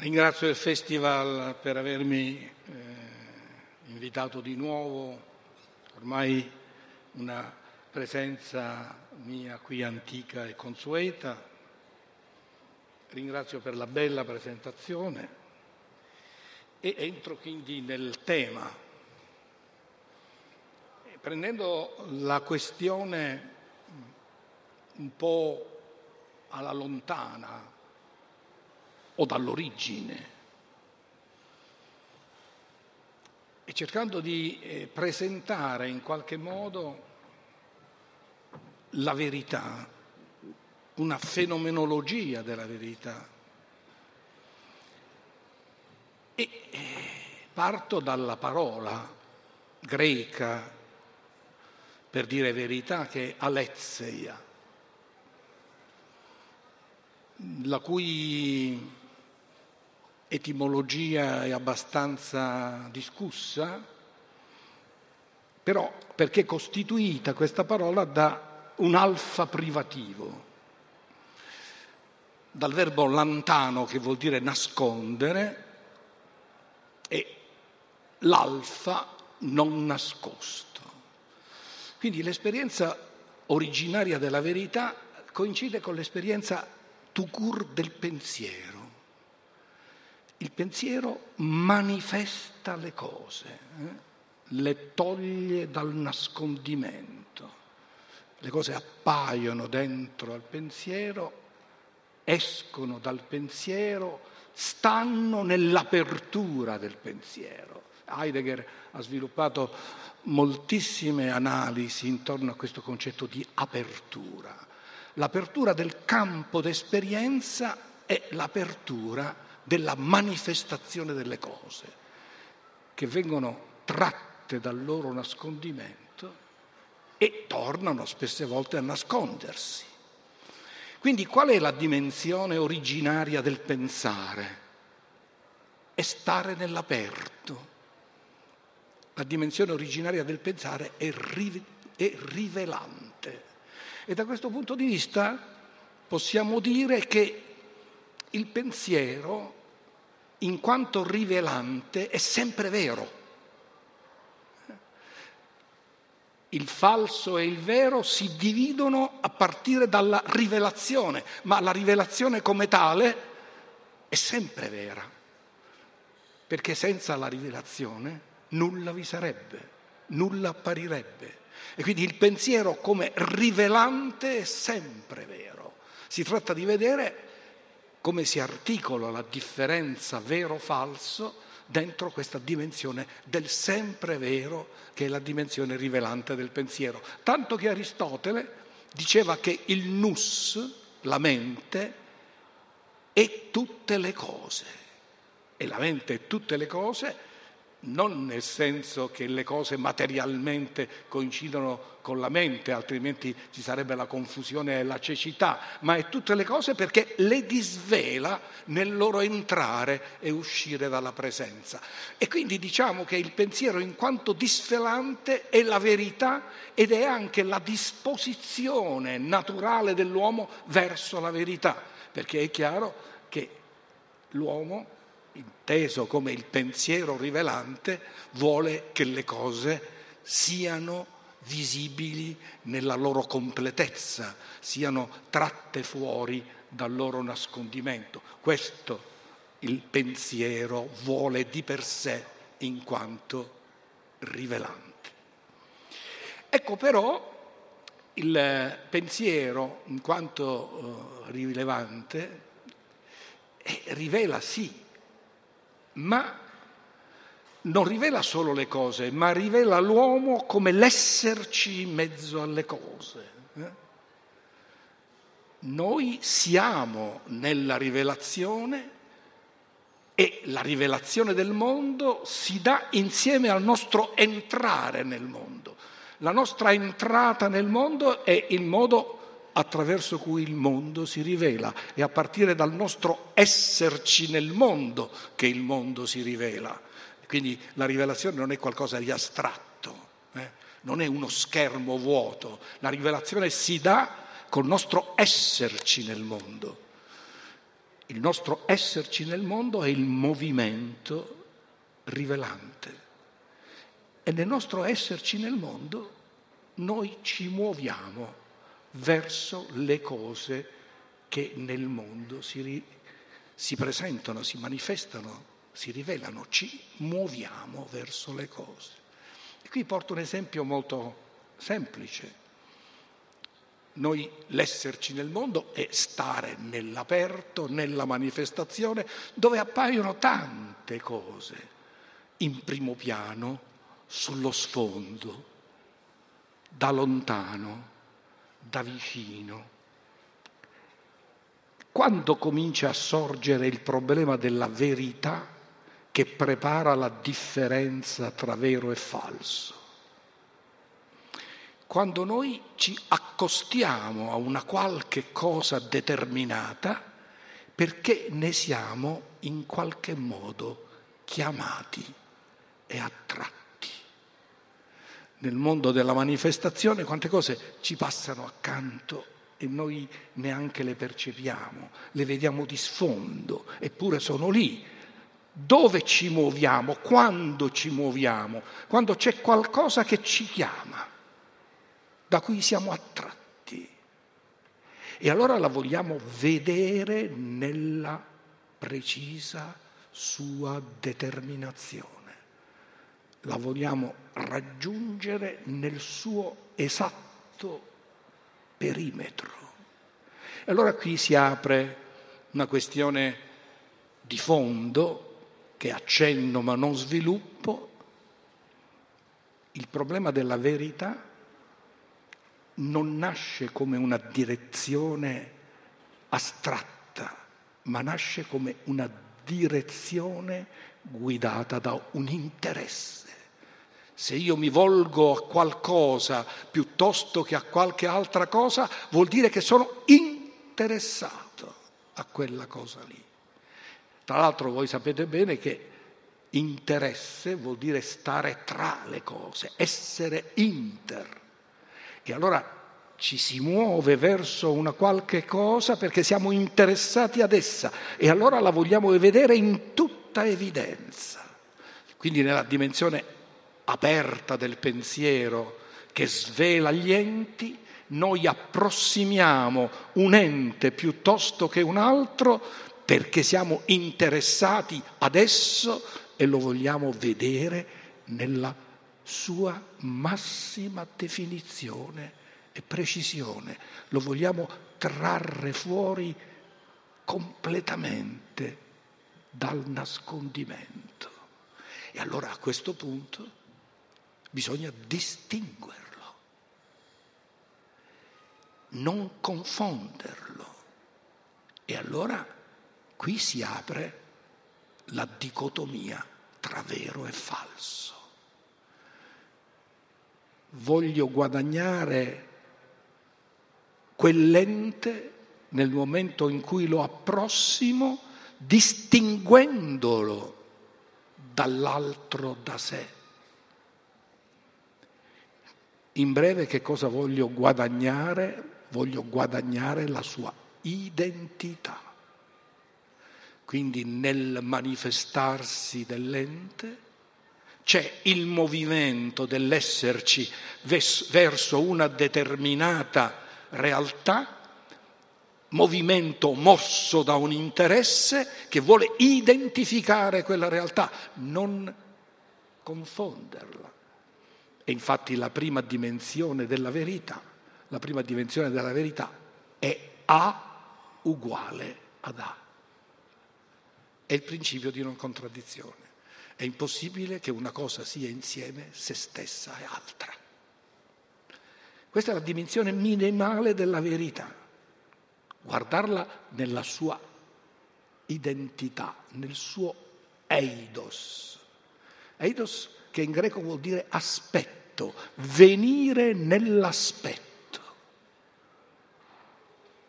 Ringrazio il Festival per avermi eh, invitato di nuovo, ormai una presenza mia qui antica e consueta. Ringrazio per la bella presentazione. E entro quindi nel tema, prendendo la questione un po' alla lontana o dall'origine. E cercando di eh, presentare in qualche modo la verità, una fenomenologia della verità. E eh, parto dalla parola greca per dire verità che è aletheia, la cui etimologia è abbastanza discussa, però perché è costituita questa parola da un alfa privativo, dal verbo lantano che vuol dire nascondere e l'alfa non nascosto. Quindi l'esperienza originaria della verità coincide con l'esperienza tucur del pensiero. Il pensiero manifesta le cose, eh? le toglie dal nascondimento. Le cose appaiono dentro al pensiero, escono dal pensiero, stanno nell'apertura del pensiero. Heidegger ha sviluppato moltissime analisi intorno a questo concetto di apertura. L'apertura del campo d'esperienza è l'apertura della manifestazione delle cose, che vengono tratte dal loro nascondimento e tornano spesse volte a nascondersi. Quindi qual è la dimensione originaria del pensare? È stare nell'aperto. La dimensione originaria del pensare è, ri- è rivelante. E da questo punto di vista possiamo dire che il pensiero in quanto rivelante, è sempre vero. Il falso e il vero si dividono a partire dalla rivelazione, ma la rivelazione come tale è sempre vera, perché senza la rivelazione nulla vi sarebbe, nulla apparirebbe. E quindi il pensiero come rivelante è sempre vero. Si tratta di vedere come si articola la differenza vero-falso dentro questa dimensione del sempre vero che è la dimensione rivelante del pensiero. Tanto che Aristotele diceva che il nus, la mente, è tutte le cose. E la mente è tutte le cose non nel senso che le cose materialmente coincidono con la mente, altrimenti ci sarebbe la confusione e la cecità, ma è tutte le cose perché le disvela nel loro entrare e uscire dalla presenza. E quindi diciamo che il pensiero in quanto disvelante è la verità ed è anche la disposizione naturale dell'uomo verso la verità, perché è chiaro che l'uomo inteso come il pensiero rivelante, vuole che le cose siano visibili nella loro completezza, siano tratte fuori dal loro nascondimento. Questo il pensiero vuole di per sé in quanto rivelante. Ecco però il pensiero in quanto uh, rilevante eh, rivela sì ma non rivela solo le cose, ma rivela l'uomo come l'esserci in mezzo alle cose. Eh? Noi siamo nella rivelazione e la rivelazione del mondo si dà insieme al nostro entrare nel mondo. La nostra entrata nel mondo è il modo attraverso cui il mondo si rivela. È a partire dal nostro esserci nel mondo che il mondo si rivela. Quindi la rivelazione non è qualcosa di astratto, eh? non è uno schermo vuoto, la rivelazione si dà col nostro esserci nel mondo. il nostro esserci nel mondo è il movimento rivelante. E nel nostro esserci nel mondo noi ci muoviamo verso le cose che nel mondo si, si presentano, si manifestano, si rivelano, ci muoviamo verso le cose. E qui porto un esempio molto semplice. Noi l'esserci nel mondo è stare nell'aperto, nella manifestazione, dove appaiono tante cose, in primo piano, sullo sfondo, da lontano, da vicino. Quando comincia a sorgere il problema della verità che prepara la differenza tra vero e falso? Quando noi ci accostiamo a una qualche cosa determinata perché ne siamo in qualche modo chiamati e attratti nel mondo della manifestazione quante cose ci passano accanto e noi neanche le percepiamo, le vediamo di sfondo, eppure sono lì. Dove ci muoviamo? Quando ci muoviamo? Quando c'è qualcosa che ci chiama, da cui siamo attratti. E allora la vogliamo vedere nella precisa sua determinazione la vogliamo raggiungere nel suo esatto perimetro. E allora qui si apre una questione di fondo che accenno ma non sviluppo. Il problema della verità non nasce come una direzione astratta, ma nasce come una direzione guidata da un interesse. Se io mi volgo a qualcosa piuttosto che a qualche altra cosa, vuol dire che sono interessato a quella cosa lì. Tra l'altro voi sapete bene che interesse vuol dire stare tra le cose, essere inter. E allora ci si muove verso una qualche cosa perché siamo interessati ad essa e allora la vogliamo vedere in tutta evidenza. Quindi nella dimensione aperta del pensiero che svela gli enti, noi approssimiamo un ente piuttosto che un altro perché siamo interessati ad esso e lo vogliamo vedere nella sua massima definizione e precisione, lo vogliamo trarre fuori completamente dal nascondimento. E allora a questo punto bisogna distinguerlo, non confonderlo. E allora qui si apre la dicotomia tra vero e falso. Voglio guadagnare quell'ente nel momento in cui lo approssimo, distinguendolo dall'altro da sé. In breve che cosa voglio guadagnare? Voglio guadagnare la sua identità. Quindi nel manifestarsi dell'ente c'è il movimento dell'esserci verso una determinata realtà, movimento mosso da un interesse che vuole identificare quella realtà, non confonderla. E infatti la prima dimensione della verità, la prima dimensione della verità è A uguale ad A. È il principio di non contraddizione. È impossibile che una cosa sia insieme se stessa e altra. Questa è la dimensione minimale della verità. Guardarla nella sua identità, nel suo eidos. Eidos che in greco vuol dire aspetto aspetto, venire nell'aspetto,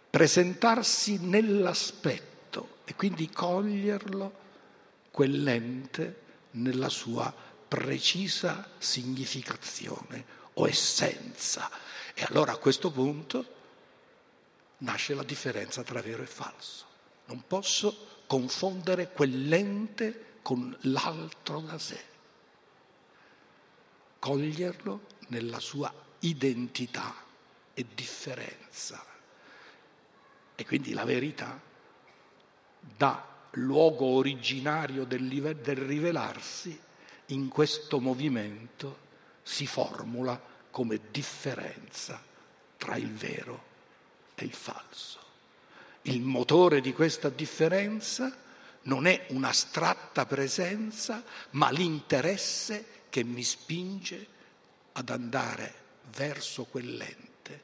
presentarsi nell'aspetto e quindi coglierlo, quell'ente, nella sua precisa significazione o essenza. E allora a questo punto nasce la differenza tra vero e falso. Non posso confondere quell'ente con l'altro da sé. Coglierlo nella sua identità e differenza. E quindi la verità dà luogo originario del, rivelarsi, in questo movimento si formula come differenza tra il vero e il falso. Il motore di questa differenza non è un'astratta presenza, ma l'interesse che mi spinge ad andare verso quell'ente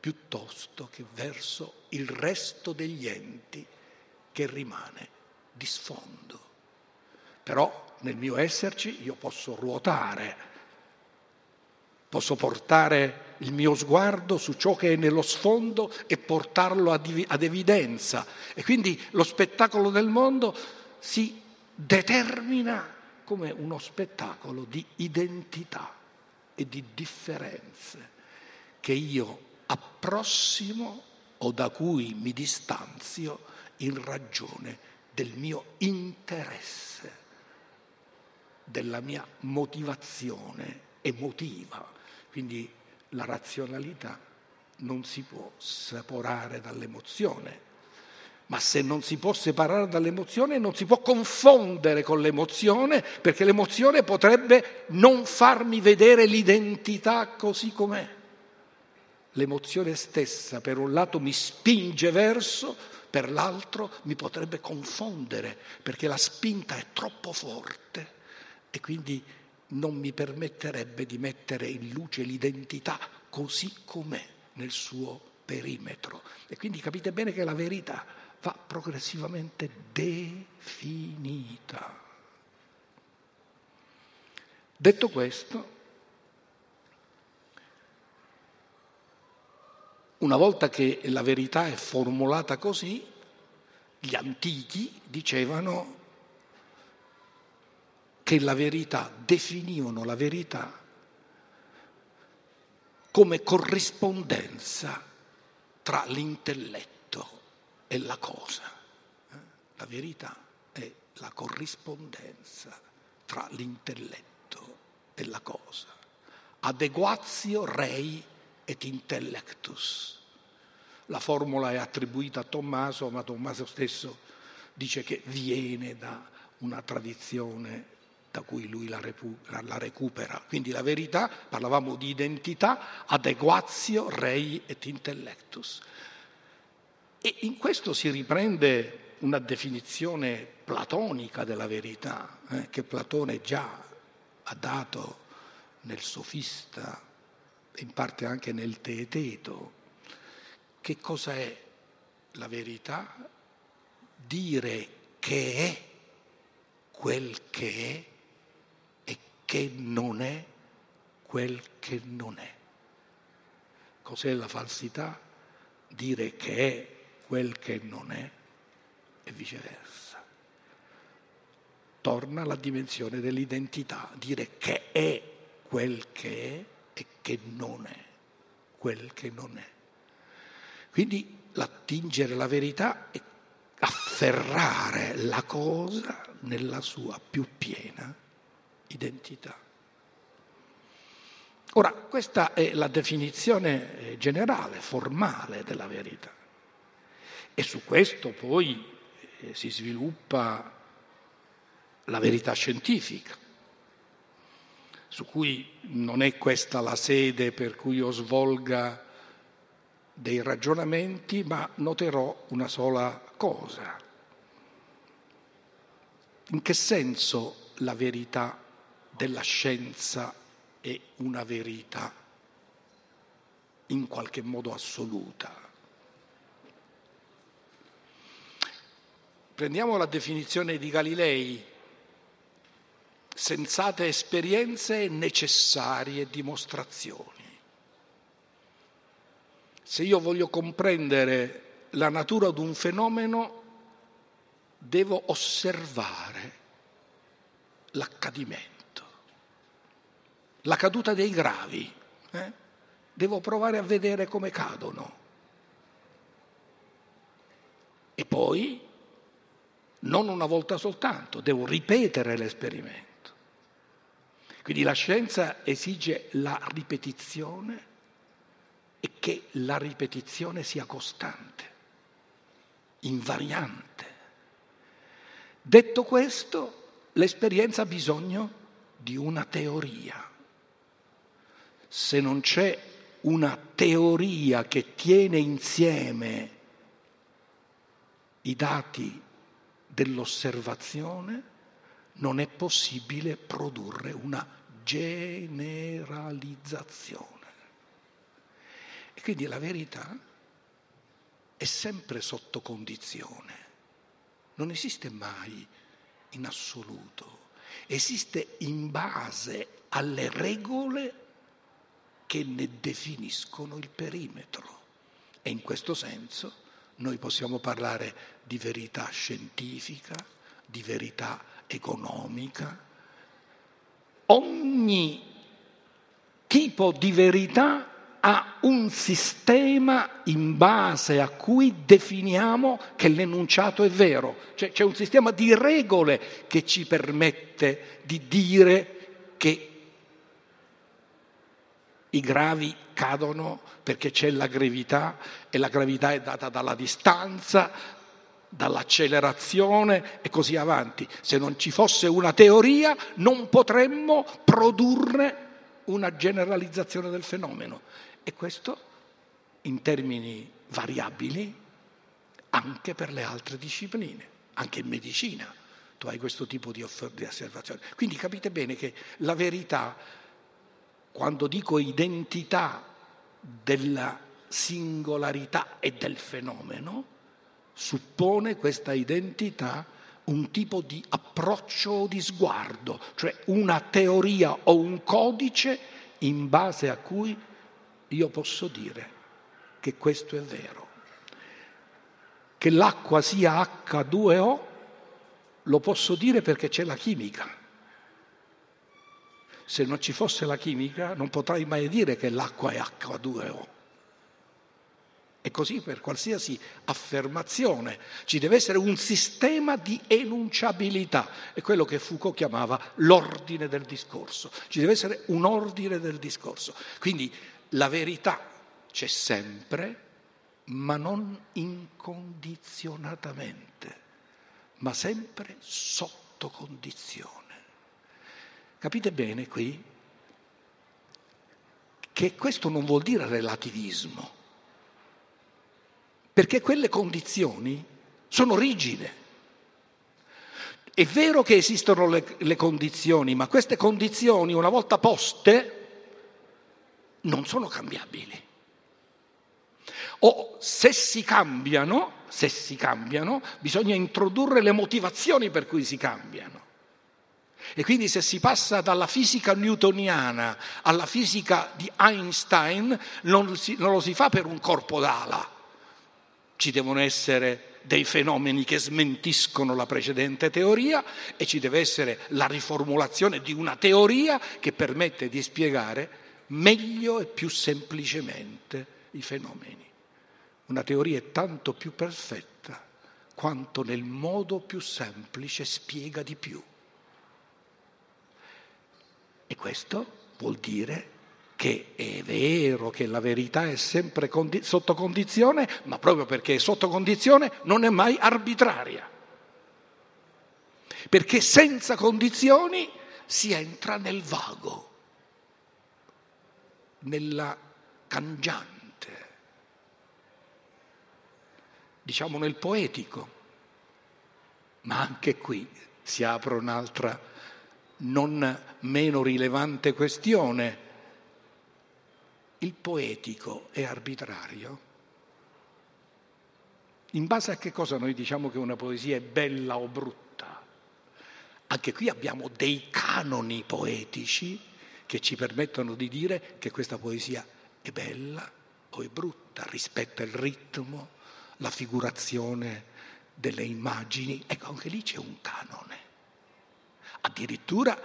piuttosto che verso il resto degli enti che rimane di sfondo. Però nel mio esserci io posso ruotare, posso portare il mio sguardo su ciò che è nello sfondo e portarlo ad, ad evidenza. E quindi lo spettacolo del mondo si determina come uno spettacolo di identità e di differenze che io approssimo o da cui mi distanzio in ragione del mio interesse, della mia motivazione emotiva. Quindi la razionalità non si può separare dall'emozione, ma se non si può separare dall'emozione non si può confondere con l'emozione perché l'emozione potrebbe non farmi vedere l'identità così com'è l'emozione stessa per un lato mi spinge verso, per l'altro mi potrebbe confondere perché la spinta è troppo forte e quindi non mi permetterebbe di mettere in luce l'identità così com'è nel suo perimetro. E quindi capite bene che la verità va progressivamente definita. Detto questo, Una volta che la verità è formulata così, gli antichi dicevano che la verità, definivano la verità come corrispondenza tra l'intelletto e la cosa. La verità è la corrispondenza tra l'intelletto e la cosa. Adeguazio rei et intellectus. La formula è attribuita a Tommaso, ma Tommaso stesso dice che viene da una tradizione da cui lui la, repu- la, recupera. Quindi la verità, parlavamo di identità, adeguazio rei et intellectus. E in questo si riprende una definizione platonica della verità, eh, che Platone già ha dato nel sofista in parte anche nel teeteto. Che cosa è la verità? Dire che è quel che è e che non è quel che non è. Cos'è la falsità? Dire che è quel che non è e viceversa. Torna alla dimensione dell'identità, dire che è quel che è e che non è quel che non è. Quindi l'attingere la verità è afferrare la cosa nella sua più piena identità. Ora, questa è la definizione eh, generale, formale della verità. E su questo poi eh, si sviluppa la verità scientifica su cui non è questa la sede per cui io svolga dei ragionamenti, ma noterò una sola cosa. In che senso la verità della scienza è una verità in qualche modo assoluta? Prendiamo la definizione di Galilei sensate esperienze necessarie dimostrazioni. Se io voglio comprendere la natura di un fenomeno, devo osservare l'accadimento, la caduta dei gravi. Eh? Devo provare a vedere come cadono. E poi non una volta soltanto, devo ripetere l'esperimento. Quindi la scienza esige la ripetizione e che la ripetizione sia costante, invariante. Detto questo, l'esperienza ha bisogno di una teoria. Se non c'è una teoria che tiene insieme i dati dell'osservazione, non è possibile produrre una generalizzazione. E quindi la verità è sempre sotto condizione, non esiste mai in assoluto, esiste in base alle regole che ne definiscono il perimetro. E in questo senso noi possiamo parlare di verità scientifica, di verità economica. Ogni tipo di verità ha un sistema in base a cui definiamo che l'enunciato è vero, cioè c'è un sistema di regole che ci permette di dire che i gravi cadono perché c'è la gravità e la gravità è data dalla distanza, dall'accelerazione e così avanti. Se non ci fosse una teoria non potremmo produrre una generalizzazione del fenomeno. E questo in termini variabili anche per le altre discipline, anche in medicina. Tu hai questo tipo di, osservazione. Quindi capite bene che la verità, quando dico identità della singolarità e del fenomeno, suppone questa identità un tipo di approccio o di sguardo, cioè una teoria o un codice in base a cui io posso dire che questo è vero. Che l'acqua sia H2O lo posso dire perché c'è la chimica. Se non ci fosse la chimica non potrei mai dire che l'acqua è H2O. E così per qualsiasi affermazione ci deve essere un sistema di enunciabilità, è quello che Foucault chiamava l'ordine del discorso, ci deve essere un ordine del discorso. Quindi la verità c'è sempre, ma non incondizionatamente, ma sempre sotto condizione. Capite bene qui che questo non vuol dire relativismo, perché quelle condizioni sono rigide. È vero che esistono le, le condizioni, ma queste condizioni, una volta poste, non sono cambiabili. O se si cambiano, se si cambiano, bisogna introdurre le motivazioni per cui si cambiano. E quindi se si passa dalla fisica newtoniana alla fisica di Einstein, non, si, non lo si fa per un corpo d'ala. Ci devono essere dei fenomeni che smentiscono la precedente teoria e ci deve essere la riformulazione di una teoria che permette di spiegare meglio e più semplicemente i fenomeni. Una teoria è tanto più perfetta quanto nel modo più semplice spiega di più. E questo vuol dire che è vero che la verità è sempre condi- sotto condizione, ma proprio perché è sotto condizione non è mai arbitraria. Perché senza condizioni si entra nel vago nella cangiante, diciamo nel poetico. Ma anche qui si apre un'altra non meno rilevante questione. Il poetico è arbitrario? In base a che cosa noi diciamo che una poesia è bella o brutta? Anche qui abbiamo dei canoni poetici che ci permettono di dire che questa poesia è bella o è brutta, rispetta il ritmo, la figurazione delle immagini. Ecco, anche lì c'è un canone. Addirittura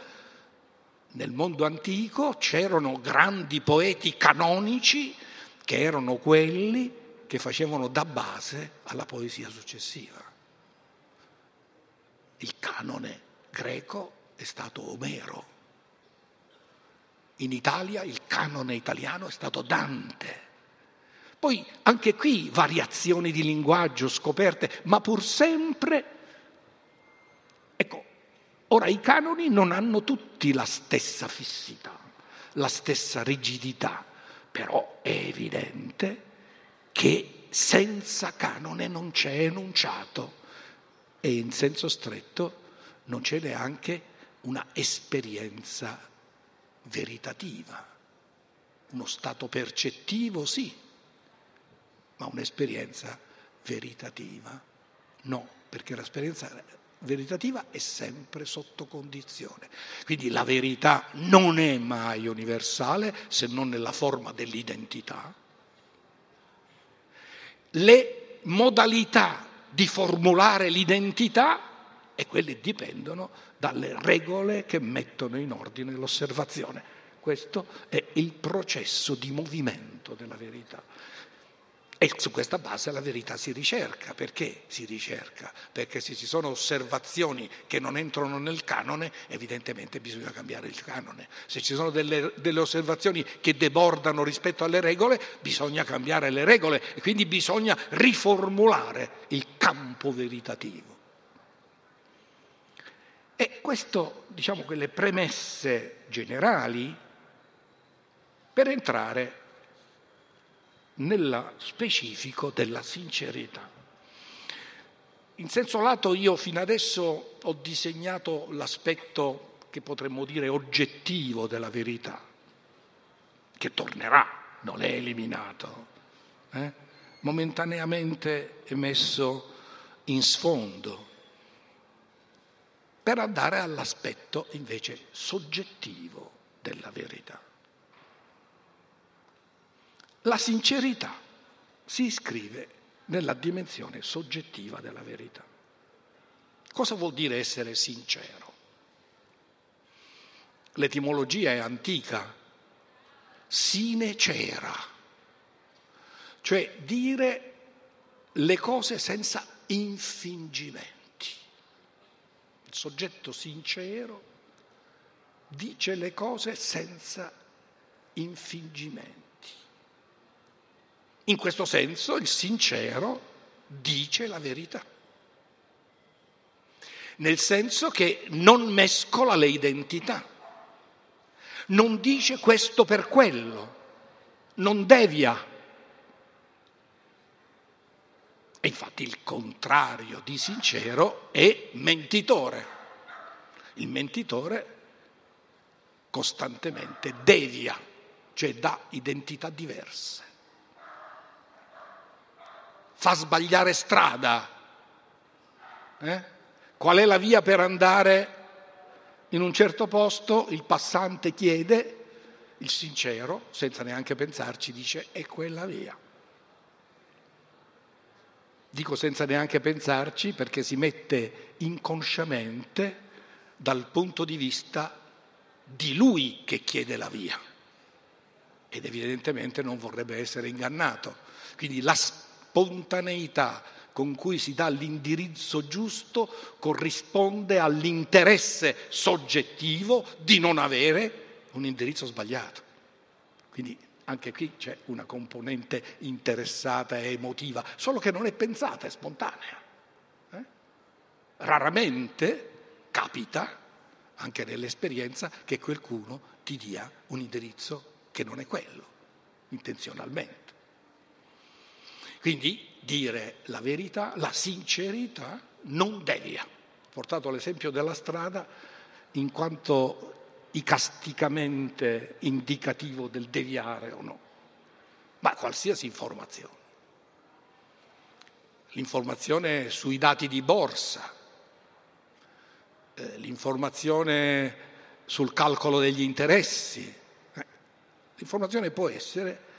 nel mondo antico c'erano grandi poeti canonici che erano quelli che facevano da base alla poesia successiva. il canone greco è stato Omero. In Italia il canone italiano è stato Dante. Poi anche qui variazioni di linguaggio scoperte, ma pur sempre... Ecco, ora i canoni non hanno tutti la stessa fissità, la stessa rigidità, però è evidente che senza canone non c'è enunciato e in senso stretto non c'è neanche una esperienza veritativa, uno stato percettivo sì, ma un'esperienza veritativa no, perché l'esperienza veritativa è sempre sotto condizione. Quindi la verità non è mai universale se non nella forma dell'identità. Le modalità di formulare l'identità e quelle dipendono dalle regole che mettono in ordine l'osservazione. Questo è il processo di movimento della verità. E su questa base la verità si ricerca. Perché si ricerca? Perché se ci sono osservazioni che non entrano nel canone, evidentemente bisogna cambiare il canone. Se ci sono delle, delle osservazioni che debordano rispetto alle regole, bisogna cambiare le regole e quindi bisogna riformulare il campo veritativo. E questo, diciamo, quelle premesse generali per entrare nello specifico della sincerità. In senso lato io fino adesso ho disegnato l'aspetto che potremmo dire oggettivo della verità, che tornerà, non è eliminato, eh? momentaneamente è messo in sfondo, per andare all'aspetto invece soggettivo della verità. La sincerità si iscrive nella dimensione soggettiva della verità. Cosa vuol dire essere sincero? L'etimologia è antica, sine cera, cioè dire le cose senza infingimento. Il soggetto sincero dice le cose senza infingimento. In questo senso il sincero dice la verità, nel senso che non mescola le identità, non dice questo per quello, non devia. E infatti il contrario di sincero è mentitore. Il mentitore costantemente devia, cioè dà identità diverse fa sbagliare strada. Eh? Qual è la via per andare in un certo posto? Il passante chiede, il sincero, senza neanche pensarci, dice è quella via. Dico senza neanche pensarci perché si mette inconsciamente dal punto di vista di lui che chiede la via ed evidentemente non vorrebbe essere ingannato. Quindi la spontaneità con cui si dà l'indirizzo giusto corrisponde all'interesse soggettivo di non avere un indirizzo sbagliato. Quindi anche qui c'è una componente interessata e emotiva, solo che non è pensata, è spontanea. Eh? Raramente capita, anche nell'esperienza, che qualcuno ti dia un indirizzo che non è quello, intenzionalmente. Quindi dire la verità, la sincerità non devia. Ho portato l'esempio della strada in quanto icasticamente indicativo del deviare o no, ma qualsiasi informazione. L'informazione sui dati di borsa, eh, l'informazione sul calcolo degli interessi. Eh, l'informazione può essere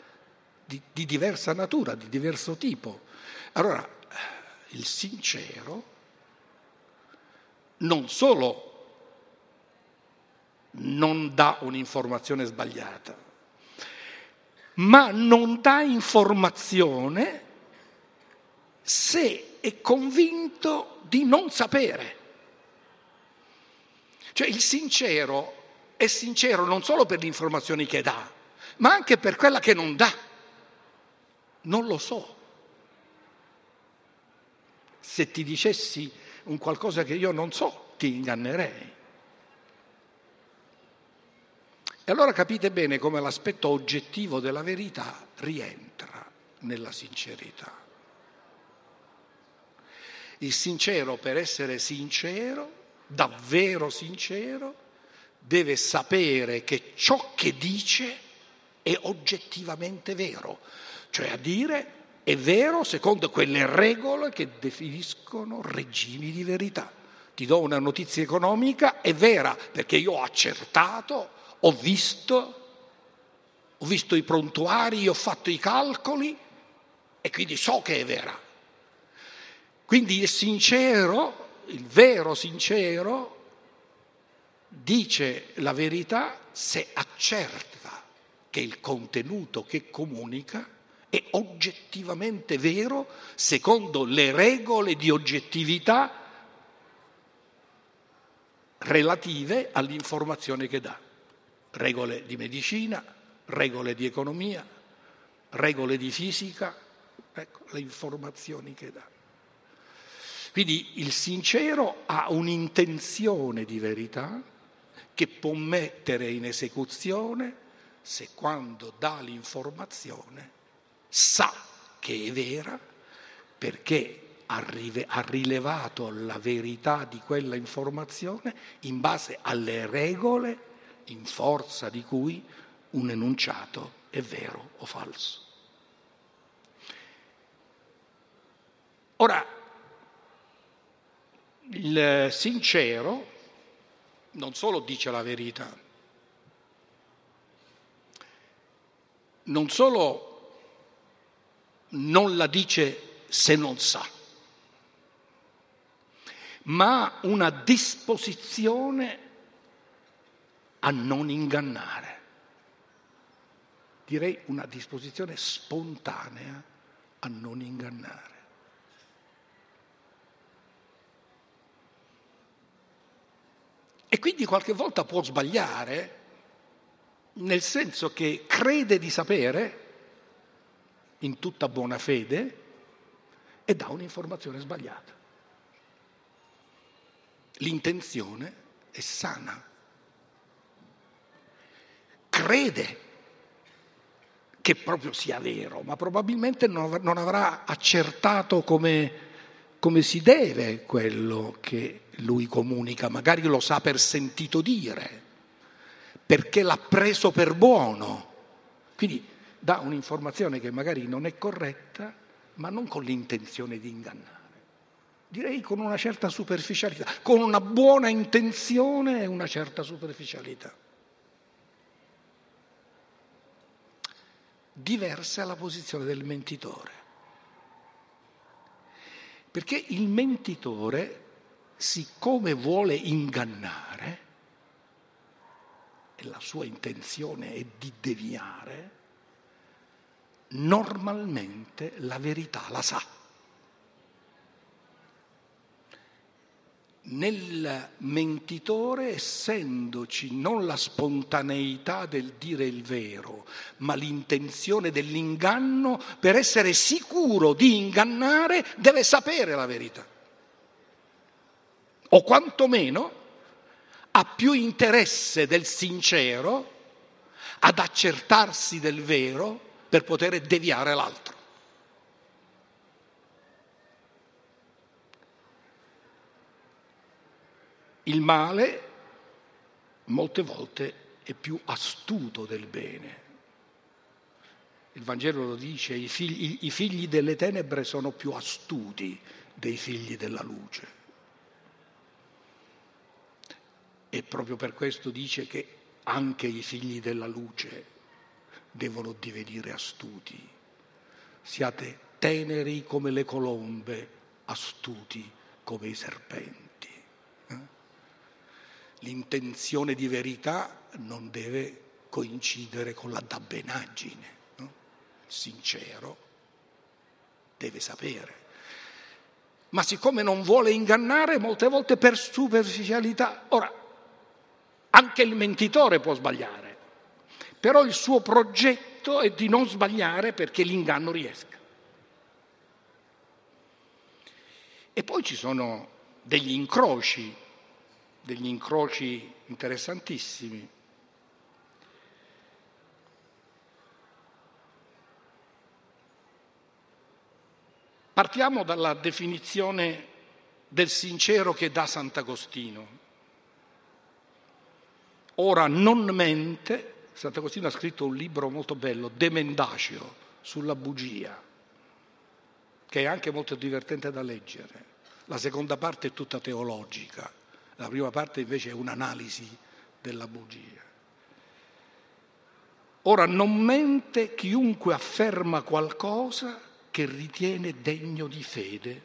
di, di diversa natura, di diverso tipo. Allora, il sincero non solo non dà un'informazione sbagliata, ma non dà informazione se è convinto di non sapere. Cioè il sincero è sincero non solo per le informazioni che dà, ma anche per quella che non dà. Non lo so. Se ti dicessi un qualcosa che io non so, ti ingannerei. E allora capite bene come l'aspetto oggettivo della verità rientra nella sincerità. Il sincero per essere sincero, davvero sincero, deve sapere che ciò che dice è oggettivamente vero, cioè a dire è vero secondo quelle regole che definiscono regimi di verità. Ti do una notizia economica, è vera perché io ho accertato ho visto, ho visto i prontuari, ho fatto i calcoli e quindi so che è vera. Quindi il sincero, il vero sincero, dice la verità se accerta che il contenuto che comunica è oggettivamente vero secondo le regole di oggettività relative all'informazione che dà regole di medicina, regole di economia, regole di fisica, ecco le informazioni che dà. Quindi il sincero ha un'intenzione di verità che può mettere in esecuzione se quando dà l'informazione sa che è vera perché ha rilevato la verità di quella informazione in base alle regole in forza di cui un enunciato è vero o falso. Ora, il sincero non solo dice la verità, non solo non la dice se non sa, ma una disposizione a non ingannare. Direi una disposizione spontanea a non ingannare. E quindi qualche volta può sbagliare, nel senso che crede di sapere, in tutta buona fede, e dà un'informazione sbagliata. L'intenzione è sana crede che proprio sia vero, ma probabilmente non avrà accertato come, come si deve quello che lui comunica, magari lo sa per sentito dire, perché l'ha preso per buono. Quindi dà un'informazione che magari non è corretta, ma non con l'intenzione di ingannare. Direi con una certa superficialità, con una buona intenzione e una certa superficialità. diversa è la posizione del mentitore. Perché il mentitore, siccome vuole ingannare, e la sua intenzione è di deviare, normalmente la verità la sa. nel mentitore, essendoci non la spontaneità del dire il vero, ma l'intenzione dell'inganno, per essere sicuro di ingannare deve sapere la verità. O quantomeno ha più interesse del sincero ad accertarsi del vero per poter deviare l'altro. Il male molte volte è più astuto del bene. Il Vangelo lo dice, i figli, i figli delle tenebre sono più astuti dei figli della luce. E proprio per questo dice che anche i figli della luce devono divenire astuti. Siate teneri come le colombe, astuti come i serpenti l'intenzione di verità non deve coincidere con la dabbenaggine. No? Sincero deve sapere. Ma siccome non vuole ingannare, molte volte per superficialità. Ora, Anche il mentitore può sbagliare, però il suo progetto è di non sbagliare perché l'inganno riesca. E poi ci sono degli incroci, degli incroci interessantissimi. Partiamo dalla definizione del sincero che dà Sant'Agostino. Ora non mente, Sant'Agostino ha scritto un libro molto bello, De Mendaceo, sulla bugia, che è anche molto divertente da leggere. La seconda parte è tutta teologica, la prima parte invece è un'analisi della bugia. Ora non mente chiunque afferma qualcosa che ritiene degno di fede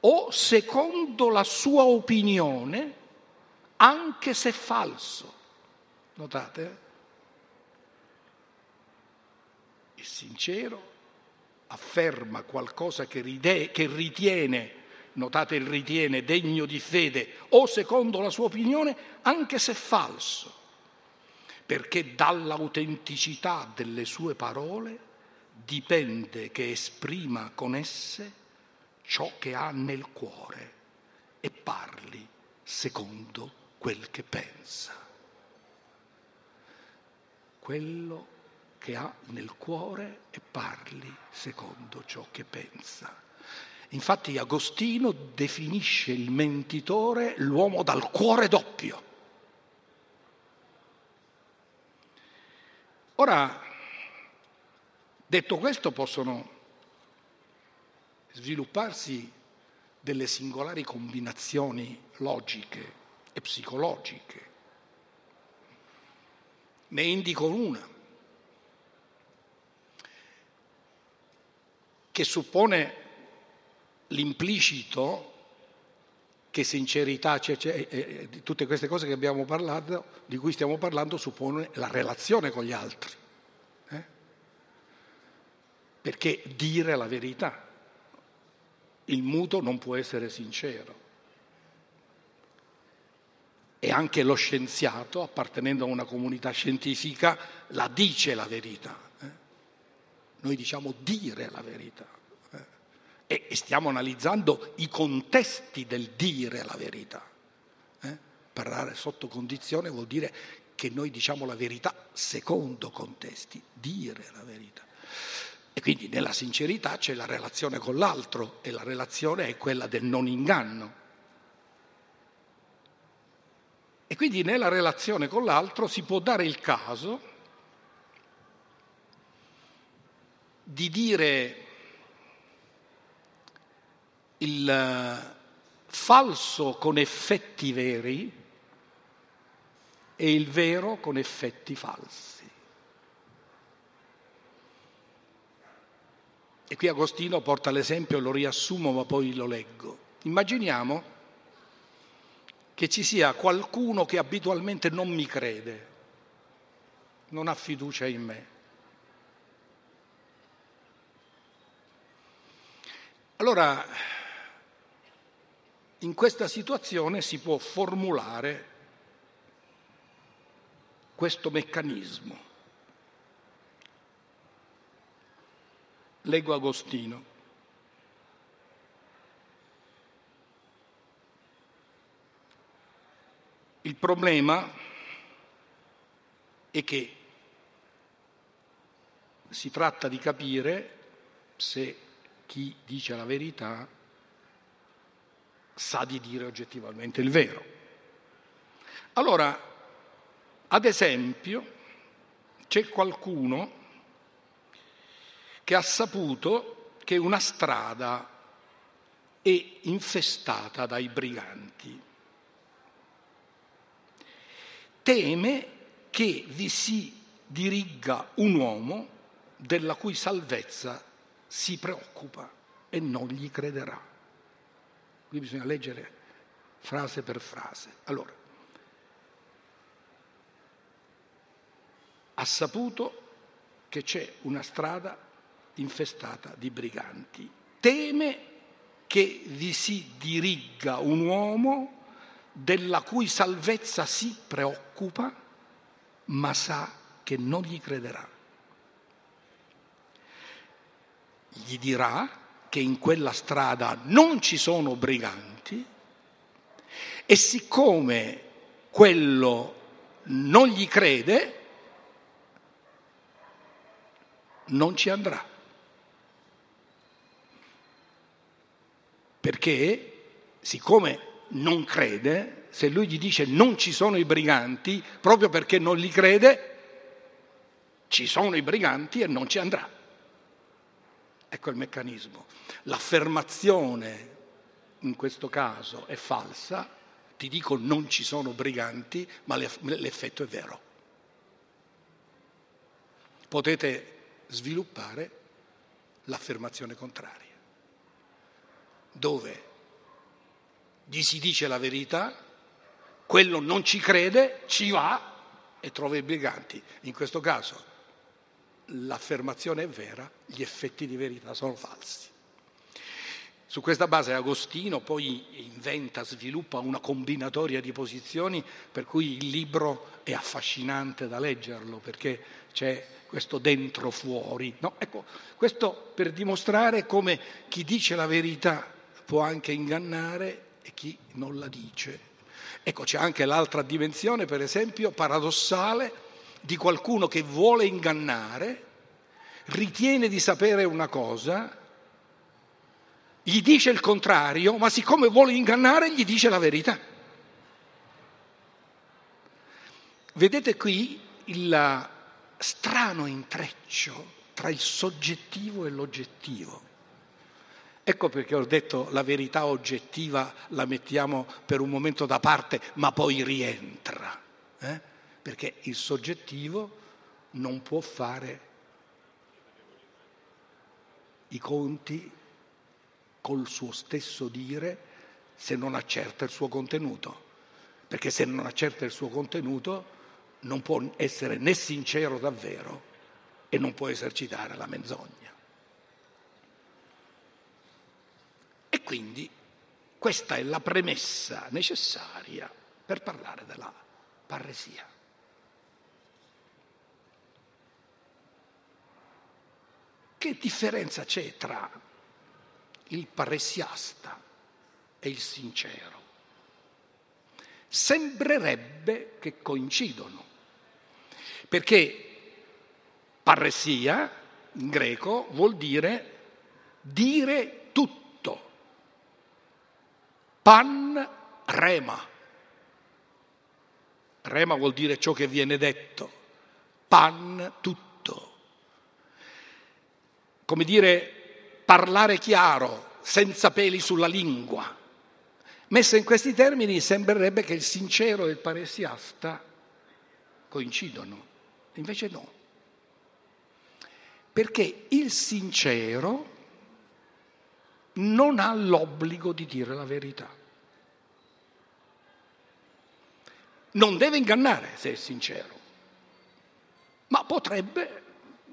o secondo la sua opinione, anche se falso. Notate? Il sincero afferma qualcosa che, ride, che ritiene, notate il ritiene, degno di fede o secondo la sua opinione, anche se falso, perché dall'autenticità delle sue parole dipende che esprima con esse ciò che ha nel cuore e parli secondo quel che pensa. Quello che ha nel cuore e parli secondo ciò che pensa. Infatti Agostino definisce il mentitore l'uomo dal cuore doppio. Ora, Detto questo possono svilupparsi delle singolari combinazioni logiche e psicologiche. Ne indico una che suppone l'implicito che sincerità, cioè, cioè, eh, eh, tutte queste cose parlato, di cui stiamo parlando, suppone la relazione con gli altri perché dire la verità. Il muto non può essere sincero. E anche lo scienziato, appartenendo a una comunità scientifica, la dice la verità. Eh? Noi diciamo dire la verità. Eh? E stiamo analizzando i contesti del dire la verità. Eh? Parlare sotto condizione vuol dire che noi diciamo la verità secondo contesti, dire la verità. E quindi nella sincerità c'è la relazione con l'altro e la relazione è quella del non inganno. E quindi nella relazione con l'altro si può dare il caso di dire il falso con effetti veri e il vero con effetti falsi. E qui Agostino porta l'esempio, lo riassumo ma poi lo leggo. Immaginiamo che ci sia qualcuno che abitualmente non mi crede, non ha fiducia in me. Allora, in questa situazione si può formulare questo meccanismo. Leggo Agostino. Il problema è che si tratta di capire se chi dice la verità sa di dire oggettivamente il vero. Allora, ad esempio, c'è qualcuno che ha saputo che una strada è infestata dai briganti. Teme che vi si diriga un uomo della cui salvezza si preoccupa e non gli crederà. Qui bisogna leggere frase per frase. Allora, ha saputo che c'è una strada infestata di briganti. Teme che vi si diriga un uomo della cui salvezza si preoccupa, ma sa che non gli crederà. Gli dirà che in quella strada non ci sono briganti e siccome quello non gli crede, non ci andrà. Perché siccome non crede, se lui gli dice non ci sono i briganti, proprio perché non li crede, ci sono i briganti e non ci andrà. Ecco il meccanismo. L'affermazione in questo caso è falsa, ti dico non ci sono briganti, ma l'effetto è vero. Potete sviluppare l'affermazione contraria, dove gli si dice la verità, quello non ci crede, ci va e trova i briganti. In questo caso l'affermazione è vera, gli effetti di verità sono falsi. Su questa base Agostino poi inventa, sviluppa una combinatoria di posizioni per cui il libro è affascinante da leggerlo perché c'è questo dentro fuori. No? Ecco, questo per dimostrare come chi dice la verità può anche ingannare e chi non la dice. Ecco, c'è anche l'altra dimensione, per esempio, paradossale di qualcuno che vuole ingannare, ritiene di sapere una cosa, gli dice il contrario, ma siccome vuole ingannare gli dice la verità. Vedete qui il strano intreccio tra il soggettivo e l'oggettivo. Ecco perché ho detto la verità oggettiva la mettiamo per un momento da parte, ma poi rientra. Eh? perché il soggettivo non può fare i conti col suo stesso dire se non accerta il suo contenuto, perché se non accerta il suo contenuto non può essere né sincero davvero e non può esercitare la menzogna. Quindi questa è la premessa necessaria per parlare della parresia. Che differenza c'è tra il paressiasta e il sincero? Sembrerebbe che coincidono, perché parressia in greco vuol dire dire pan rema. Rema vuol dire ciò che viene detto, pan tutto come dire, parlare chiaro, senza peli sulla lingua. Messa in questi termini sembrerebbe che il sincero e il paresiasta coincidono, invece no. Perché il sincero non ha l'obbligo di dire la verità. Non deve ingannare se è sincero, ma potrebbe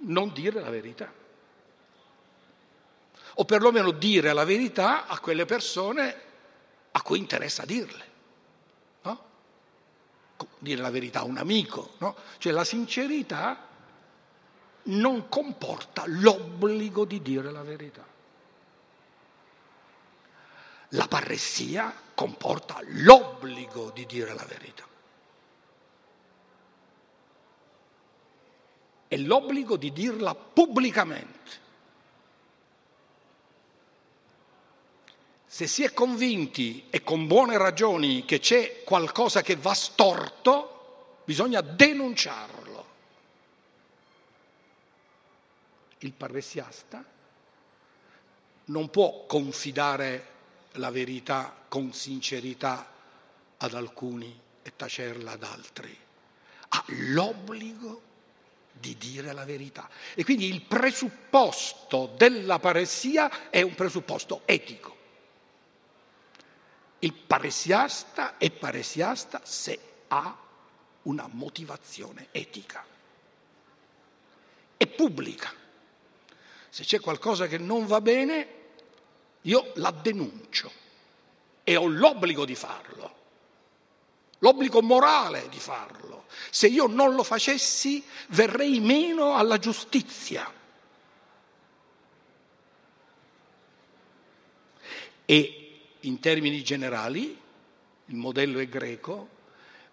non dire la verità o perlomeno dire la verità a quelle persone a cui interessa dirle. No? Dire la verità a un amico. No? Cioè la sincerità non comporta l'obbligo di dire la verità. La parressia comporta l'obbligo di dire la verità. E l'obbligo di dirla pubblicamente. Se si è convinti e con buone ragioni che c'è qualcosa che va storto, bisogna denunciarlo. Il parressiasta non può confidare la verità con sincerità ad alcuni e tacerla ad altri. Ha l'obbligo di dire la verità. E quindi il presupposto della paressia è un presupposto etico. Il paresiasta è paresiasta se ha una motivazione etica. È pubblica. Se c'è qualcosa che non va bene, io la denuncio e ho l'obbligo di farlo. l'obbligo morale di farlo. Se io non lo facessi verrei meno alla giustizia. E in termini generali, il modello è greco,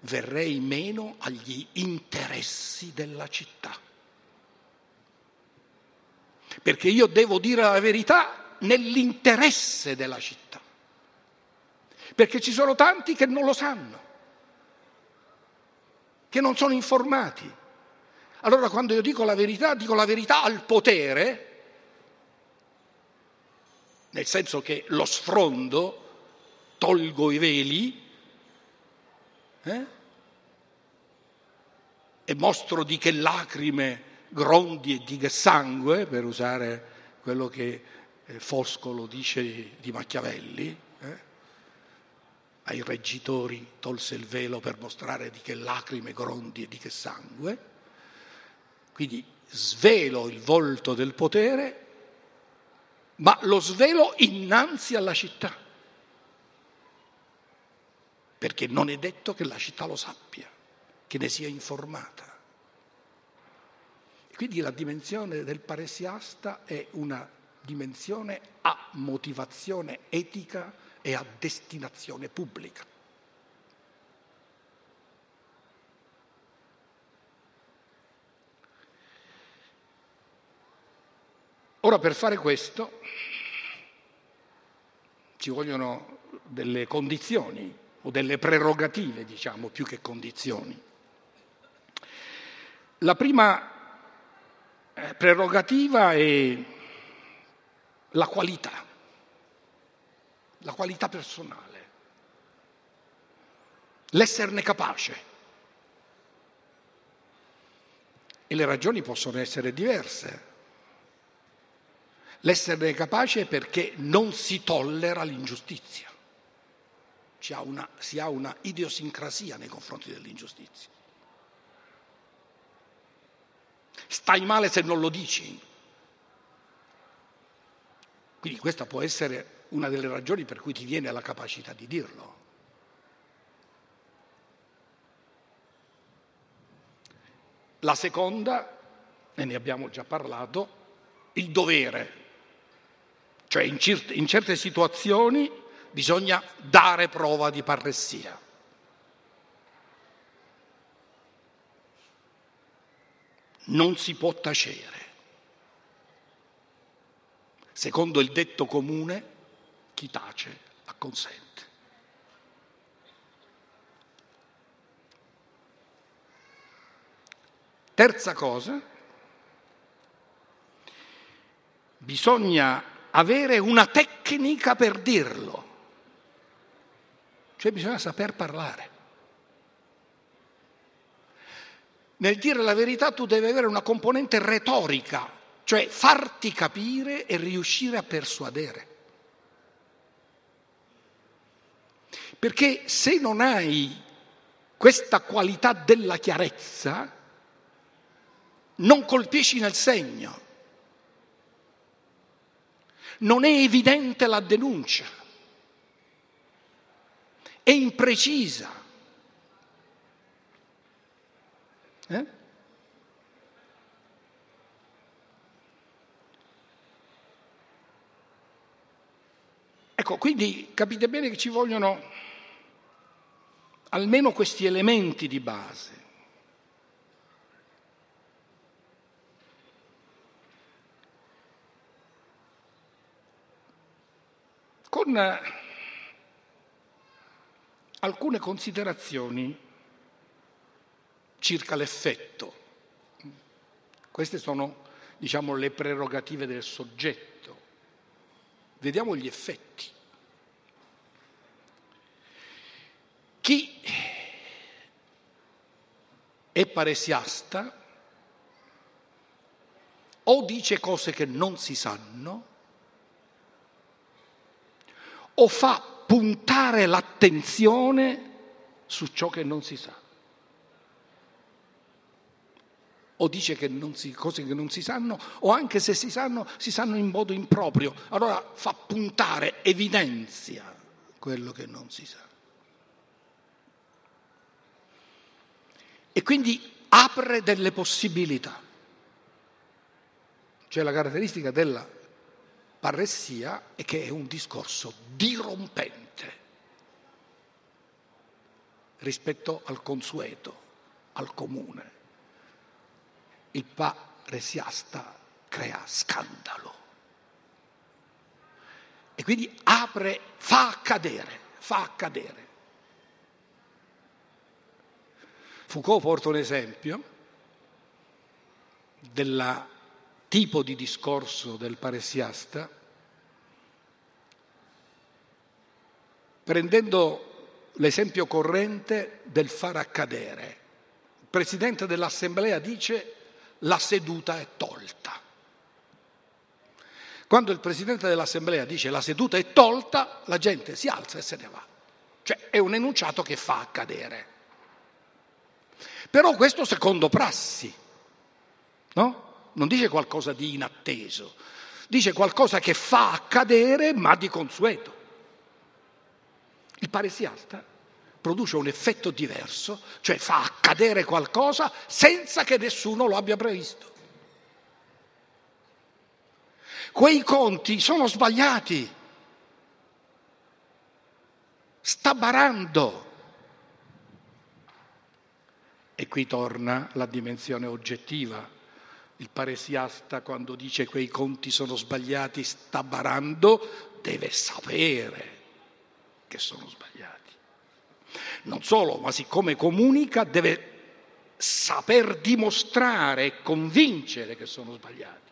verrei meno agli interessi della città. Perché io devo dire la verità nell'interesse della città. Perché ci sono tanti che non lo sanno, che non sono informati. Allora quando io dico la verità, dico la verità al potere, nel senso che lo sfrondo, tolgo i veli eh? e mostro di che lacrime grondi e di che sangue, per usare quello che eh, Foscolo dice di Machiavelli, eh? ai reggitori tolse il velo per mostrare di che lacrime, grondi e di che sangue. Quindi svelo il volto del potere, ma lo svelo innanzi alla città, perché non è detto che la città lo sappia, che ne sia informata. Quindi la dimensione del paresiasta è una dimensione a motivazione etica e a destinazione pubblica. Ora per fare questo ci vogliono delle condizioni o delle prerogative, diciamo, più che condizioni. La prima eh, prerogativa è la qualità, la qualità personale, l'esserne capace. E le ragioni possono essere diverse. L'esserne capace è perché non si tollera l'ingiustizia. Si ha una idiosincrasia nei confronti dell'ingiustizia. Stai male se non lo dici. Quindi questa può essere una delle ragioni per cui ti viene la capacità di dirlo. La seconda, e ne abbiamo già parlato, il dovere. Cioè in, certe, in certe situazioni bisogna dare prova di parressia. non si può tacere. Secondo il detto comune, chi tace acconsente. Terza cosa, bisogna avere una tecnica per dirlo, cioè bisogna saper parlare. Nel dire la verità tu devi avere una componente retorica, cioè farti capire e riuscire a persuadere. Perché se non hai questa qualità della chiarezza, non colpisci nel segno, non è evidente la denuncia, è imprecisa. Eh? Ecco, quindi capite bene che ci vogliono almeno questi elementi di base. Con alcune considerazioni circa l'effetto. Queste sono, diciamo, le prerogative del soggetto. Vediamo gli effetti. Chi è paresiasta o dice cose che non si sanno o fa puntare l'attenzione su ciò che non si sa o dice che si, cose che non si sanno, o anche se si sanno, si sanno in modo improprio. Allora fa puntare, evidenzia quello che non si sa. E quindi apre delle possibilità. Cioè la caratteristica della parressia è che è un discorso dirompente rispetto al consueto, al comune. Il paressiasta crea scandalo e quindi apre, fa accadere, fa accadere. Foucault porta un esempio del tipo di discorso del paressiasta, prendendo l'esempio corrente del far accadere. Il presidente dell'assemblea dice la seduta è tolta. Quando il presidente dell'assemblea dice la seduta è tolta, la gente si alza e se ne va. Cioè è un enunciato che fa accadere. Però questo secondo prassi, no? Non dice qualcosa di inatteso, dice qualcosa che fa accadere ma di consueto. Il paresiasta produce un effetto diverso, cioè fa accadere qualcosa senza che nessuno lo abbia previsto. Quei conti sono sbagliati. Sta barando. E qui torna la dimensione oggettiva. Il paresiasta quando dice quei conti sono sbagliati, sta barando, deve sapere che sono sbagliati. Non solo, ma siccome comunica deve saper dimostrare e convincere che sono sbagliati.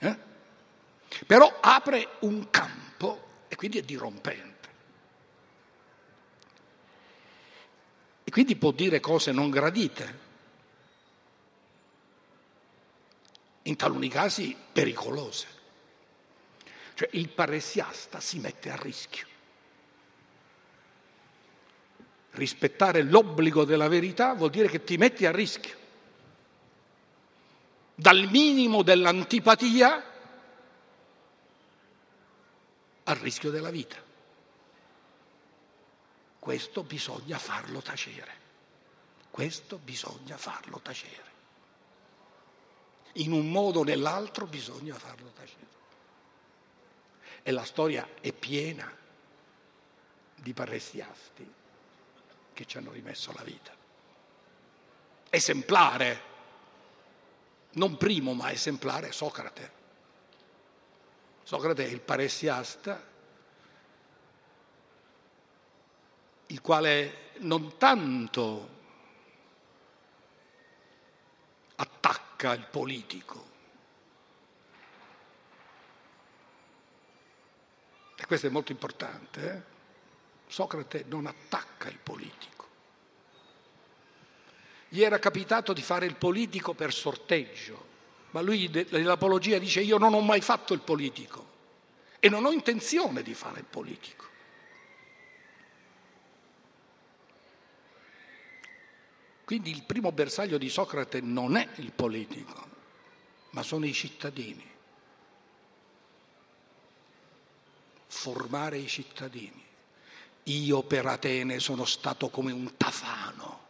Eh? Però apre un campo e quindi è dirompente. E quindi può dire cose non gradite, in taluni casi pericolose. Cioè il paressiasta si mette a rischio. Rispettare l'obbligo della verità vuol dire che ti metti a rischio. Dal minimo dell'antipatia al rischio della vita. Questo bisogna farlo tacere. Questo bisogna farlo tacere. In un modo o nell'altro bisogna farlo tacere. E la storia è piena di parrestiasti che ci hanno rimesso la vita. Esemplare, non primo ma esemplare, Socrate. Socrate è il paressiasta il quale non tanto attacca il politico, e questo è molto importante, eh? Socrate non attacca il politico. Gli era capitato di fare il politico per sorteggio, ma lui nell'apologia dice io non ho mai fatto il politico e non ho intenzione di fare il politico. Quindi il primo bersaglio di Socrate non è il politico, ma sono i cittadini. Formare i cittadini. Io per Atene sono stato come un tafano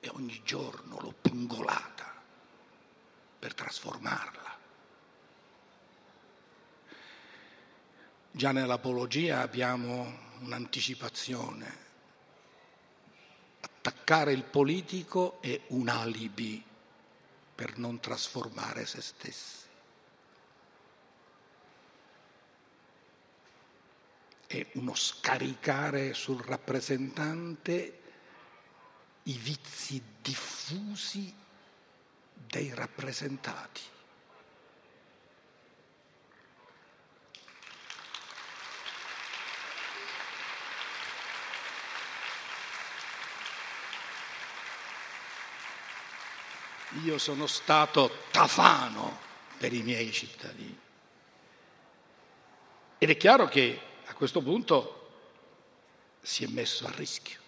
e ogni giorno l'ho pungolata per trasformarla. Già nell'apologia abbiamo un'anticipazione attaccare il politico è un alibi per non trasformare se stessi. È uno scaricare sul rappresentante i vizi diffusi dei rappresentati. Io sono stato tafano per i miei cittadini. Ed è chiaro che a questo punto si è messo a rischio.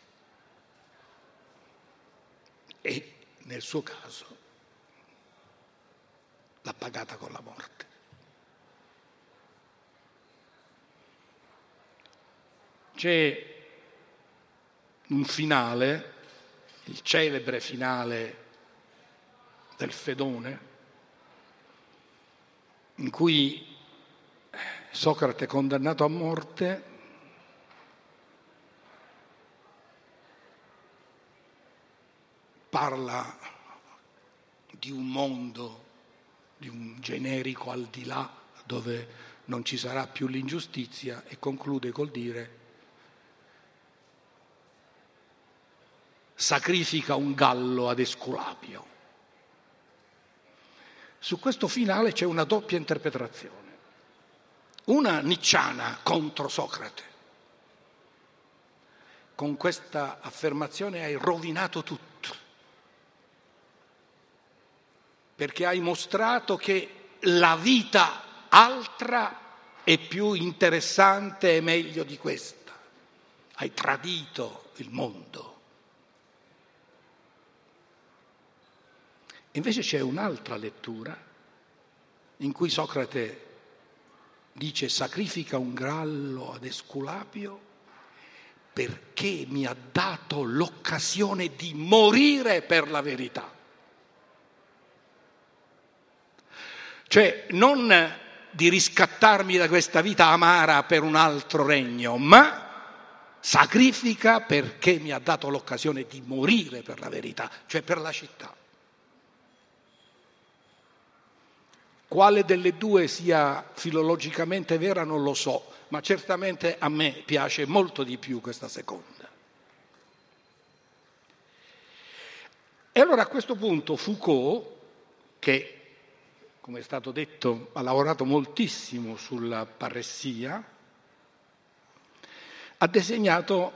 E nel suo caso l'ha pagata con la morte. C'è un finale il celebre finale del Fedone, in cui Socrate condannato a morte parla di un mondo, di un generico al di là dove non ci sarà più l'ingiustizia e conclude col dire sacrifica un gallo ad Esculapio. Su questo finale c'è una doppia interpretazione. Una nicciana contro Socrate. Con questa affermazione hai rovinato tutto, perché hai mostrato che la vita altra è più interessante e meglio di questa. Hai tradito il mondo. Invece c'è un'altra lettura in cui Socrate dice sacrifica un gallo ad Esculapio perché mi ha dato l'occasione di morire per la verità. Cioè non di riscattarmi da questa vita amara per un altro regno, ma sacrifica perché mi ha dato l'occasione di morire per la verità, cioè per la città. Quale delle due sia filologicamente vera non lo so, ma certamente a me piace molto di più questa seconda. E allora a questo punto Foucault, che come è stato detto ha lavorato moltissimo sulla parressia, ha disegnato,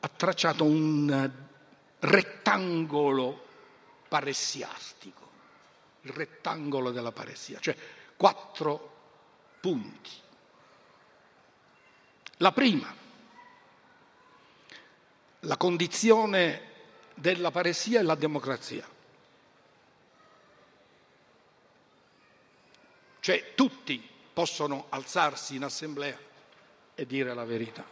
ha tracciato un rettangolo paressiastico il rettangolo della paresia, cioè quattro punti. La prima, la condizione della paresia è la democrazia. Cioè tutti possono alzarsi in assemblea e dire la verità.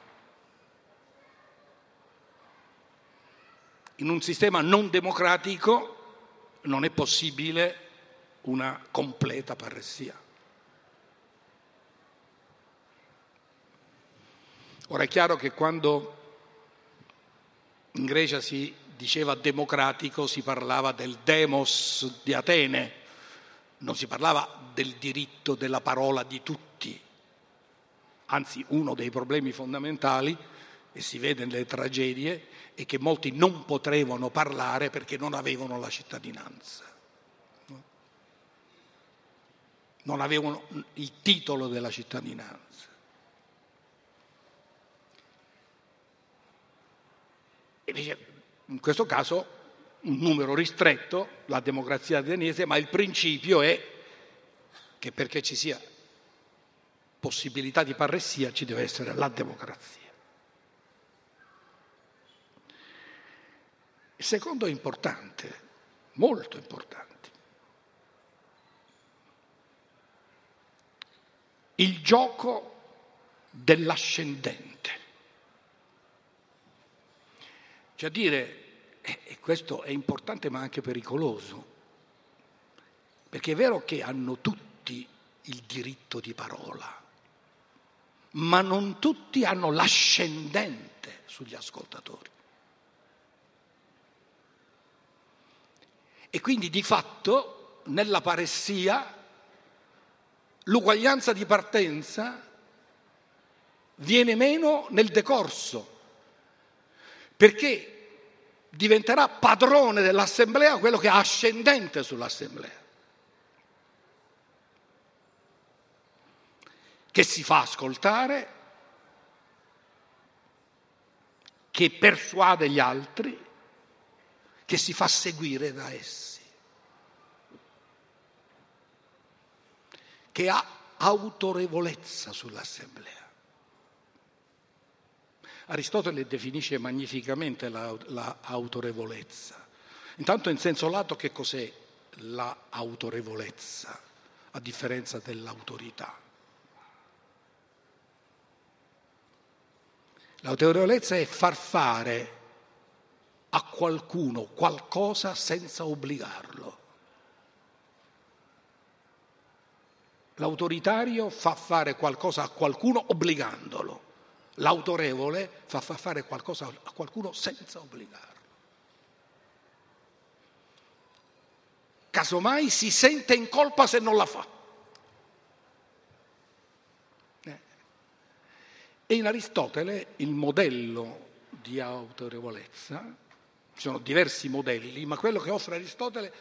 In un sistema non democratico non è possibile una completa parressia. Ora è chiaro che quando in Grecia si diceva democratico si parlava del demos di Atene, non si parlava del diritto della parola di tutti. Anzi, uno dei problemi fondamentali, e si vede nelle tragedie, è che molti non potevano parlare perché non avevano la cittadinanza. Non avevano il titolo della cittadinanza. Invece in questo caso un numero ristretto, la democrazia ateniese, ma il principio è che perché ci sia possibilità di parressia ci deve essere la democrazia. Il secondo è importante, molto importante. Il gioco dell'ascendente. Cioè dire, e questo è importante ma anche pericoloso, perché è vero che hanno tutti il diritto di parola, ma non tutti hanno l'ascendente sugli ascoltatori. E quindi di fatto nella paressia l'uguaglianza di partenza viene meno nel decorso, perché diventerà padrone dell'assemblea quello che è ascendente sull'assemblea, che si fa ascoltare, che persuade gli altri, che si fa seguire da essi. Che ha autorevolezza sull'assemblea. Aristotele definisce magnificamente l'autorevolezza. La, Intanto in senso lato che cos'è l'autorevolezza, a differenza dell'autorità? L'autorevolezza è far fare a qualcuno qualcosa senza obbligarlo. L'autoritario fa fare qualcosa a qualcuno obbligandolo. L'autorevole fa fare qualcosa a qualcuno senza obbligarlo. Casomai si sente in colpa se non la fa. Eh. E in Aristotele il modello di autorevolezza ci sono diversi modelli, ma quello che offre Aristotele,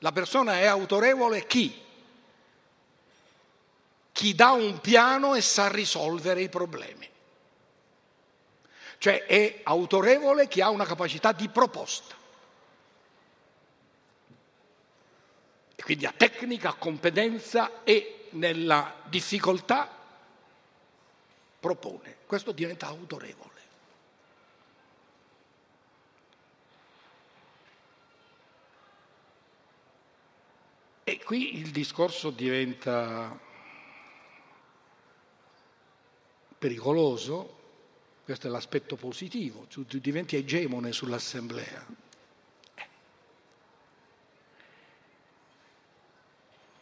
la persona è autorevole chi? Chi dà un piano e sa risolvere i problemi. Cioè è autorevole chi ha una capacità di proposta. E quindi ha tecnica, competenza e nella difficoltà propone. Questo diventa autorevole. E qui il discorso diventa pericoloso, questo è l'aspetto positivo, tu, diventi egemone sull'assemblea.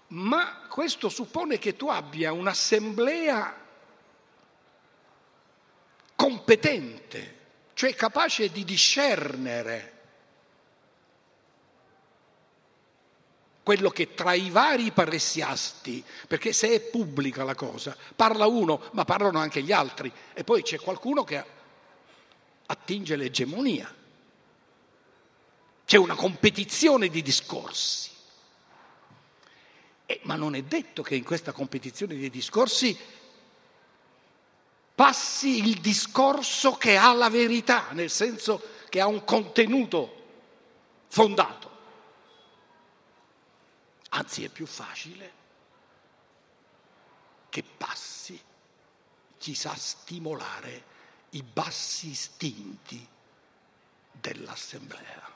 Ma questo suppone che tu abbia un'assemblea competente, cioè capace di discernere quello che tra i vari paressiasti, perché se è pubblica la cosa, parla uno, ma parlano anche gli altri, e poi c'è qualcuno che attinge l'egemonia. C'è una competizione di discorsi. Eh, ma non è detto che in questa competizione di discorsi passi il discorso che ha la verità, nel senso che ha un contenuto fondato. Anzi è più facile che passi chi sa stimolare i bassi istinti dell'assemblea.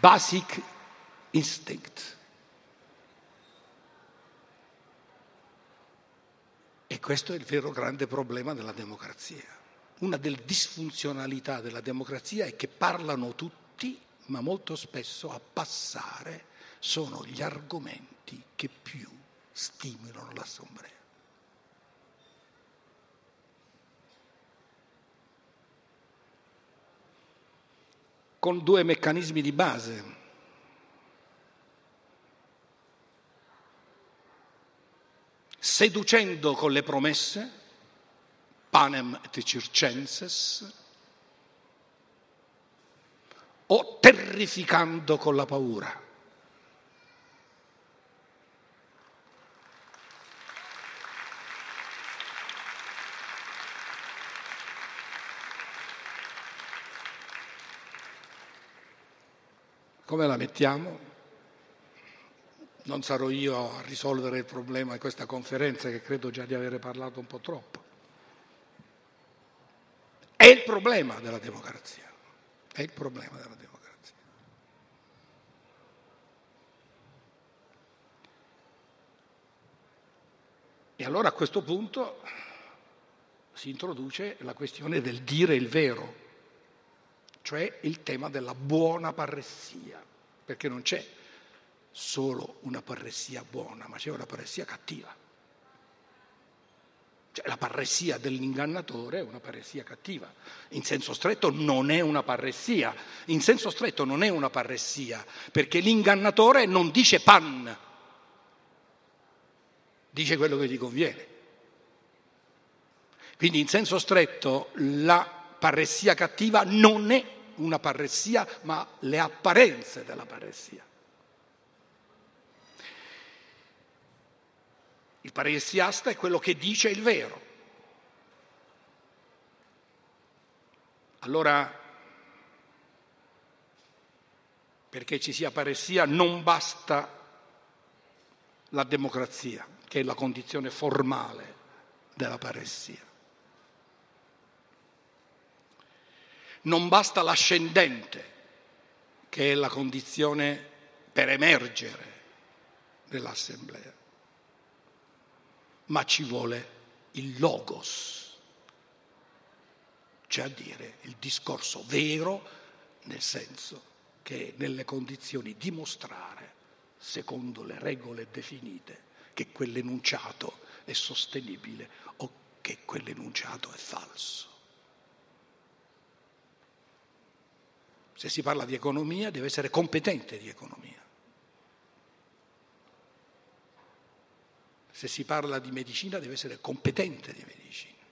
Basic instinct. Questo è il vero grande problema della democrazia. Una delle disfunzionalità della democrazia è che parlano tutti, ma molto spesso a passare sono gli argomenti che più stimolano l'assemblea. Con due meccanismi di base seducendo con le promesse, panem et circenses, o terrificando con la paura. Come la mettiamo? Non sarò io a risolvere il problema di questa conferenza che credo già di avere parlato un po' troppo. È il problema della democrazia, è il problema della democrazia. E allora a questo punto si introduce la questione del dire il vero, cioè il tema della buona parressia, perché non c'è solo una parressia buona, ma c'è una parressia cattiva. Cioè, la parressia dell'ingannatore è una parressia cattiva. In senso stretto non è una parressia. In senso stretto non è una parressia, perché l'ingannatore non dice pan, dice quello che gli conviene. Quindi in senso stretto la parressia cattiva non è una parressia, ma le apparenze della parressia. Il paressiasta è quello che dice il vero. Allora, perché ci sia paressia non basta la democrazia, che è la condizione formale della paressia. Non basta l'ascendente, che è la condizione per emergere nell'assemblea, ma ci vuole il logos, cioè a dire il discorso vero nel senso che è nelle condizioni di mostrare, secondo le regole definite, che quell'enunciato è sostenibile o che quell'enunciato è falso. Se si parla di economia deve essere competente di economia. Se si parla di medicina deve essere competente di medicina.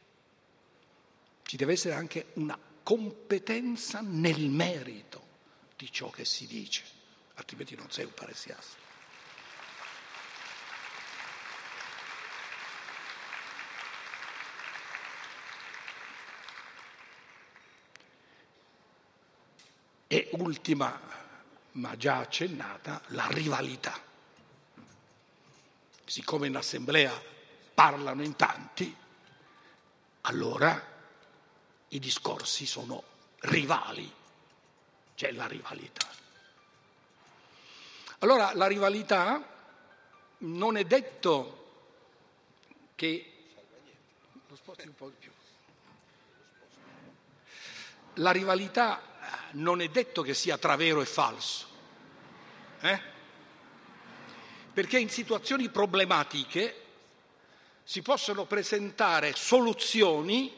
Ci deve essere anche una competenza nel merito di ciò che si dice, altrimenti non sei un paresiasta. E ultima, ma già accennata, la rivalità. Siccome in assemblea parlano in tanti, allora i discorsi sono rivali, c'è la rivalità. Allora la rivalità non è detto che... Lo sposti un po' di più. La rivalità non è detto che sia tra vero e falso. Eh? Perché in situazioni problematiche si possono presentare soluzioni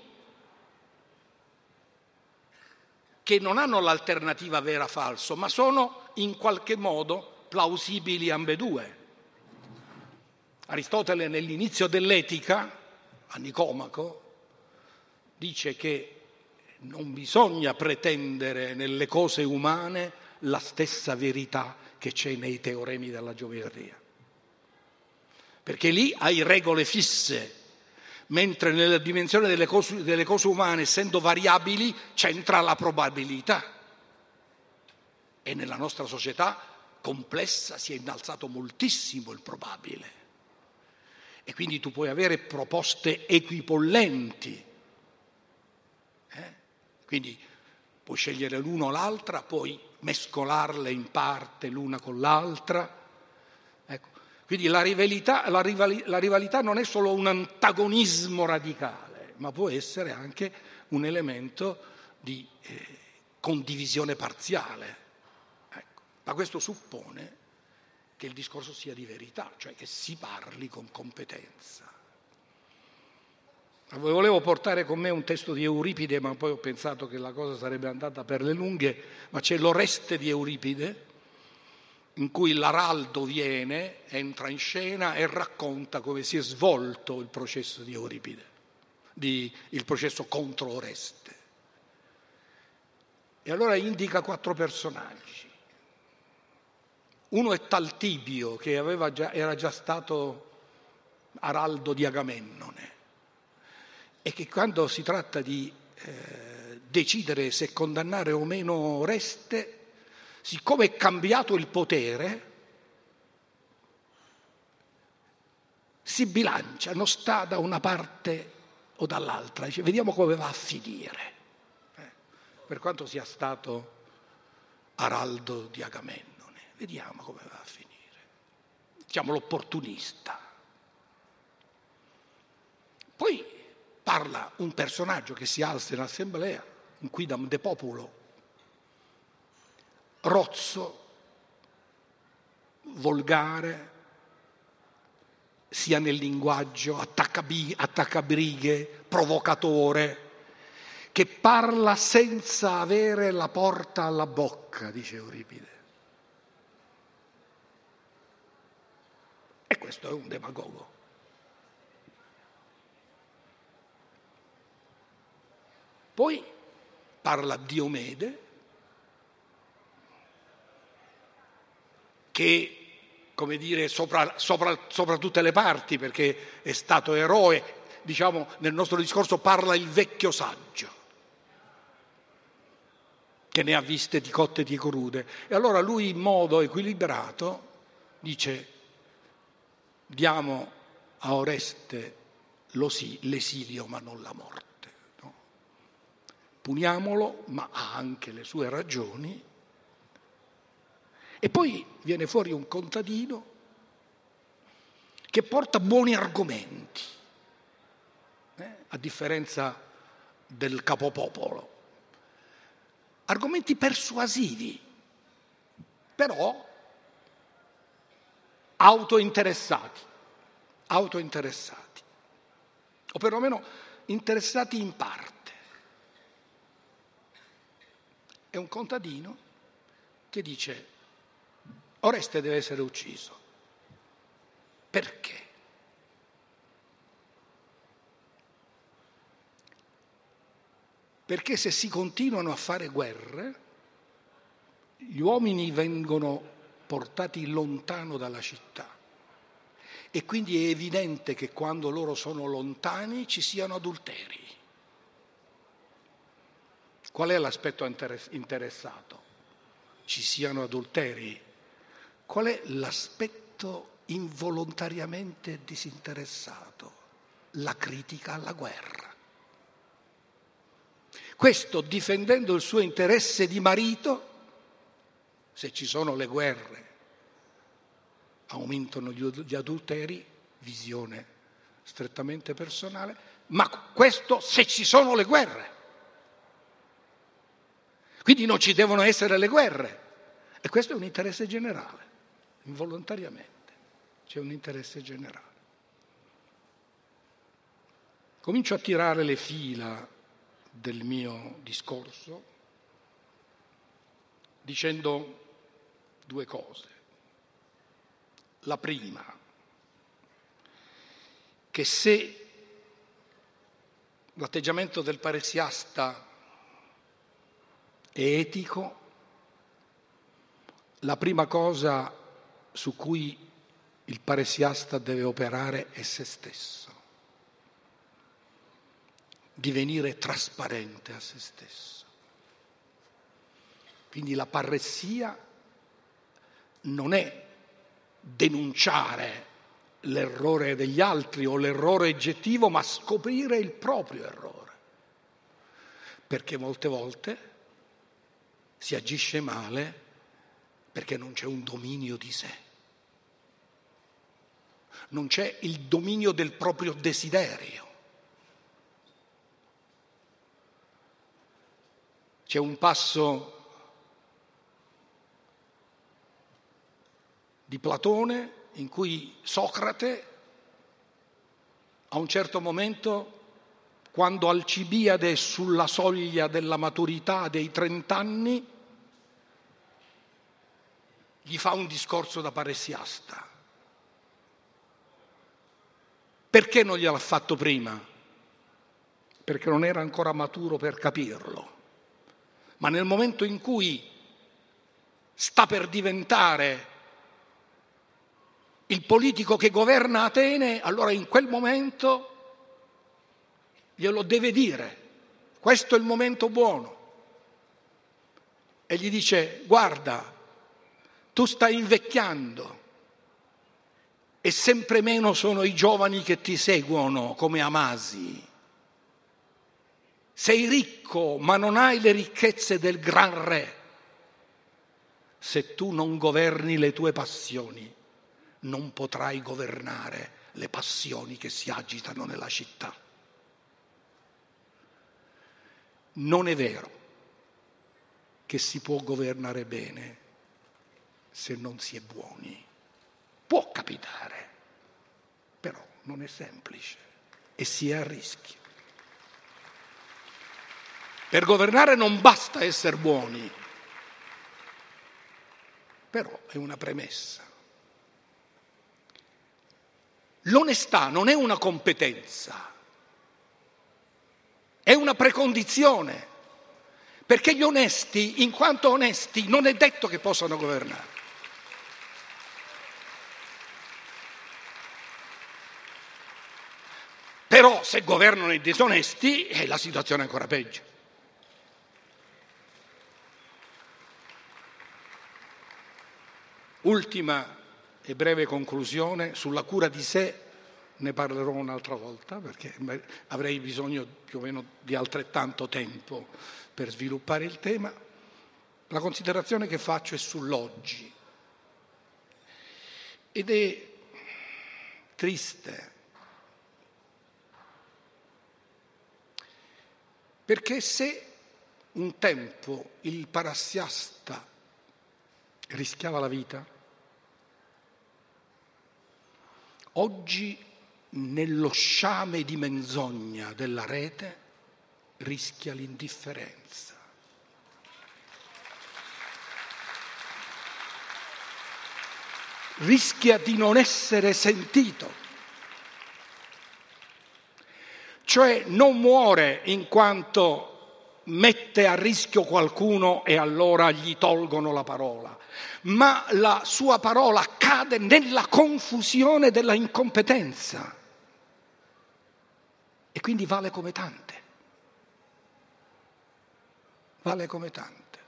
che non hanno l'alternativa vera-falso, ma sono in qualche modo plausibili ambedue. Aristotele nell'inizio dell'etica, a Nicomaco, dice che non bisogna pretendere nelle cose umane la stessa verità che c'è nei teoremi della geometria. Perché lì hai regole fisse, mentre nella dimensione delle cose, delle cose umane, essendo variabili, c'entra la probabilità. E nella nostra società complessa si è innalzato moltissimo il probabile. E quindi tu puoi avere proposte equipollenti quindi puoi scegliere l'uno o l'altra, puoi mescolarle in parte l'una con l'altra. Quindi la rivalità, la, rivali, la rivalità non è solo un antagonismo radicale, ma può essere anche un elemento di eh, condivisione parziale. Ecco. Ma questo suppone che il discorso sia di verità, cioè che si parli con competenza. Volevo portare con me un testo di Euripide, ma poi ho pensato che la cosa sarebbe andata per le lunghe, ma c'è l'Oreste di Euripide, in cui l'araldo viene, entra in scena e racconta come si è svolto il processo di Euripide, di, il processo contro Oreste. E allora indica quattro personaggi. Uno è Taltibio, che già, era già stato araldo di Agamennone e che quando si tratta di eh, decidere se condannare o meno Oreste, siccome è cambiato il potere, si bilancia, non sta da una parte o dall'altra, dice vediamo come va a finire, eh, per quanto sia stato Araldo di Agamennone, vediamo come va a finire, diciamo l'opportunista. Poi parla un personaggio che si alza in assemblea, un quidam de populo, rozzo, volgare, sia nel linguaggio, attaccabrighe, provocatore, che parla senza avere la porta alla bocca, dice Euripide. E questo è un demagogo. Poi parla Diomede, che, come dire, sopra, sopra, sopra tutte le parti, perché è stato eroe, diciamo, nel nostro discorso parla il vecchio saggio che ne ha viste di cotte e di crude. E allora lui in modo equilibrato dice diamo a Oreste l'esilio ma non la morte puniamolo, ma ha anche le sue ragioni. E poi viene fuori un contadino che porta buoni argomenti, eh? a differenza del capopopolo. Argomenti persuasivi, però autointeressati, autointeressati, o perlomeno interessati in parte. È un contadino che dice Oreste deve essere ucciso. Perché? Perché se si continuano a fare guerre, gli uomini vengono portati lontano dalla città. E quindi è evidente che quando loro sono lontani ci siano adulteri. Qual è l'aspetto interessato? Ci siano adulteri. Qual è l'aspetto involontariamente disinteressato? La critica alla guerra. Questo difendendo il suo interesse di marito, se ci sono le guerre, aumentano gli adulteri, visione strettamente personale, ma questo se ci sono le guerre. Quindi non ci devono essere le guerre. E questo è un interesse generale, involontariamente. C'è un interesse generale. Comincio a tirare le fila del mio discorso dicendo due cose. La prima, che se l'atteggiamento del paresiasta è etico, la prima cosa su cui il paresiasta deve operare è se stesso divenire trasparente a se stesso. Quindi la parressia non è denunciare l'errore degli altri o l'errore oggettivo, ma scoprire il proprio errore. Perché molte volte si agisce male perché non c'è un dominio di sé. Non c'è il dominio del proprio desiderio. C'è un passo di Platone in cui Socrate a un certo momento, quando Alcibiade è sulla soglia della maturità dei trent'anni, gli fa un discorso da paressiasta. Perché non gliel'ha fatto prima? Perché non era ancora maturo per capirlo ma nel momento in cui sta per diventare il politico che governa Atene, allora in quel momento glielo deve dire, questo è il momento buono. E gli dice, guarda, tu stai invecchiando e sempre meno sono i giovani che ti seguono come Amasi. Sei ricco, ma non hai le ricchezze del gran re. Se tu non governi le tue passioni, non potrai governare le passioni che si agitano nella città. Non è vero che si può governare bene se non si è buoni. Può capitare, però non è semplice e si è a rischio. Per governare non basta essere buoni, però è una premessa. L'onestà non è una competenza, è una precondizione, perché gli onesti, in quanto onesti, non è detto che possano governare. Però se governano i disonesti, eh, la situazione è ancora peggio. Ultima e breve conclusione sulla cura di sé, ne parlerò un'altra volta perché avrei bisogno più o meno di altrettanto tempo per sviluppare il tema. La considerazione che faccio è sull'oggi ed è triste. Perché se un tempo il parassiasta rischiava la vita, oggi nello sciame di menzogna della rete rischia l'indifferenza. Rischia di non essere sentito. Cioè non muore in quanto mette a rischio qualcuno e allora gli tolgono la parola, ma la sua parola cade nella confusione della incompetenza e quindi vale come tante. Vale come tante.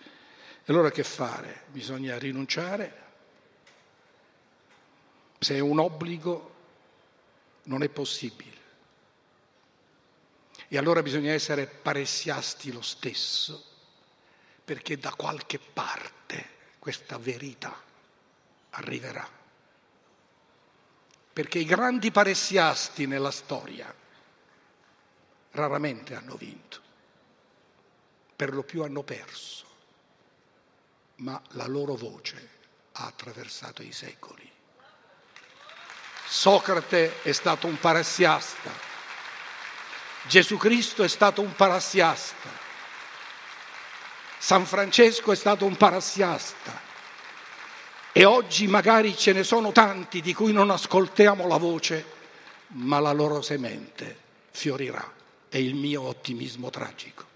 E allora che fare? Bisogna rinunciare. Se è un obbligo non è possibile. E allora bisogna essere paressiasti lo stesso, perché da qualche parte questa verità arriverà. Perché i grandi paressiasti nella storia raramente hanno vinto, per lo più hanno perso, ma la loro voce ha attraversato i secoli. Socrate è stato un parassiasta, Gesù Cristo è stato un parassiasta, San Francesco è stato un parassiasta e oggi magari ce ne sono tanti di cui non ascoltiamo la voce, ma la loro semente fiorirà. È il mio ottimismo tragico.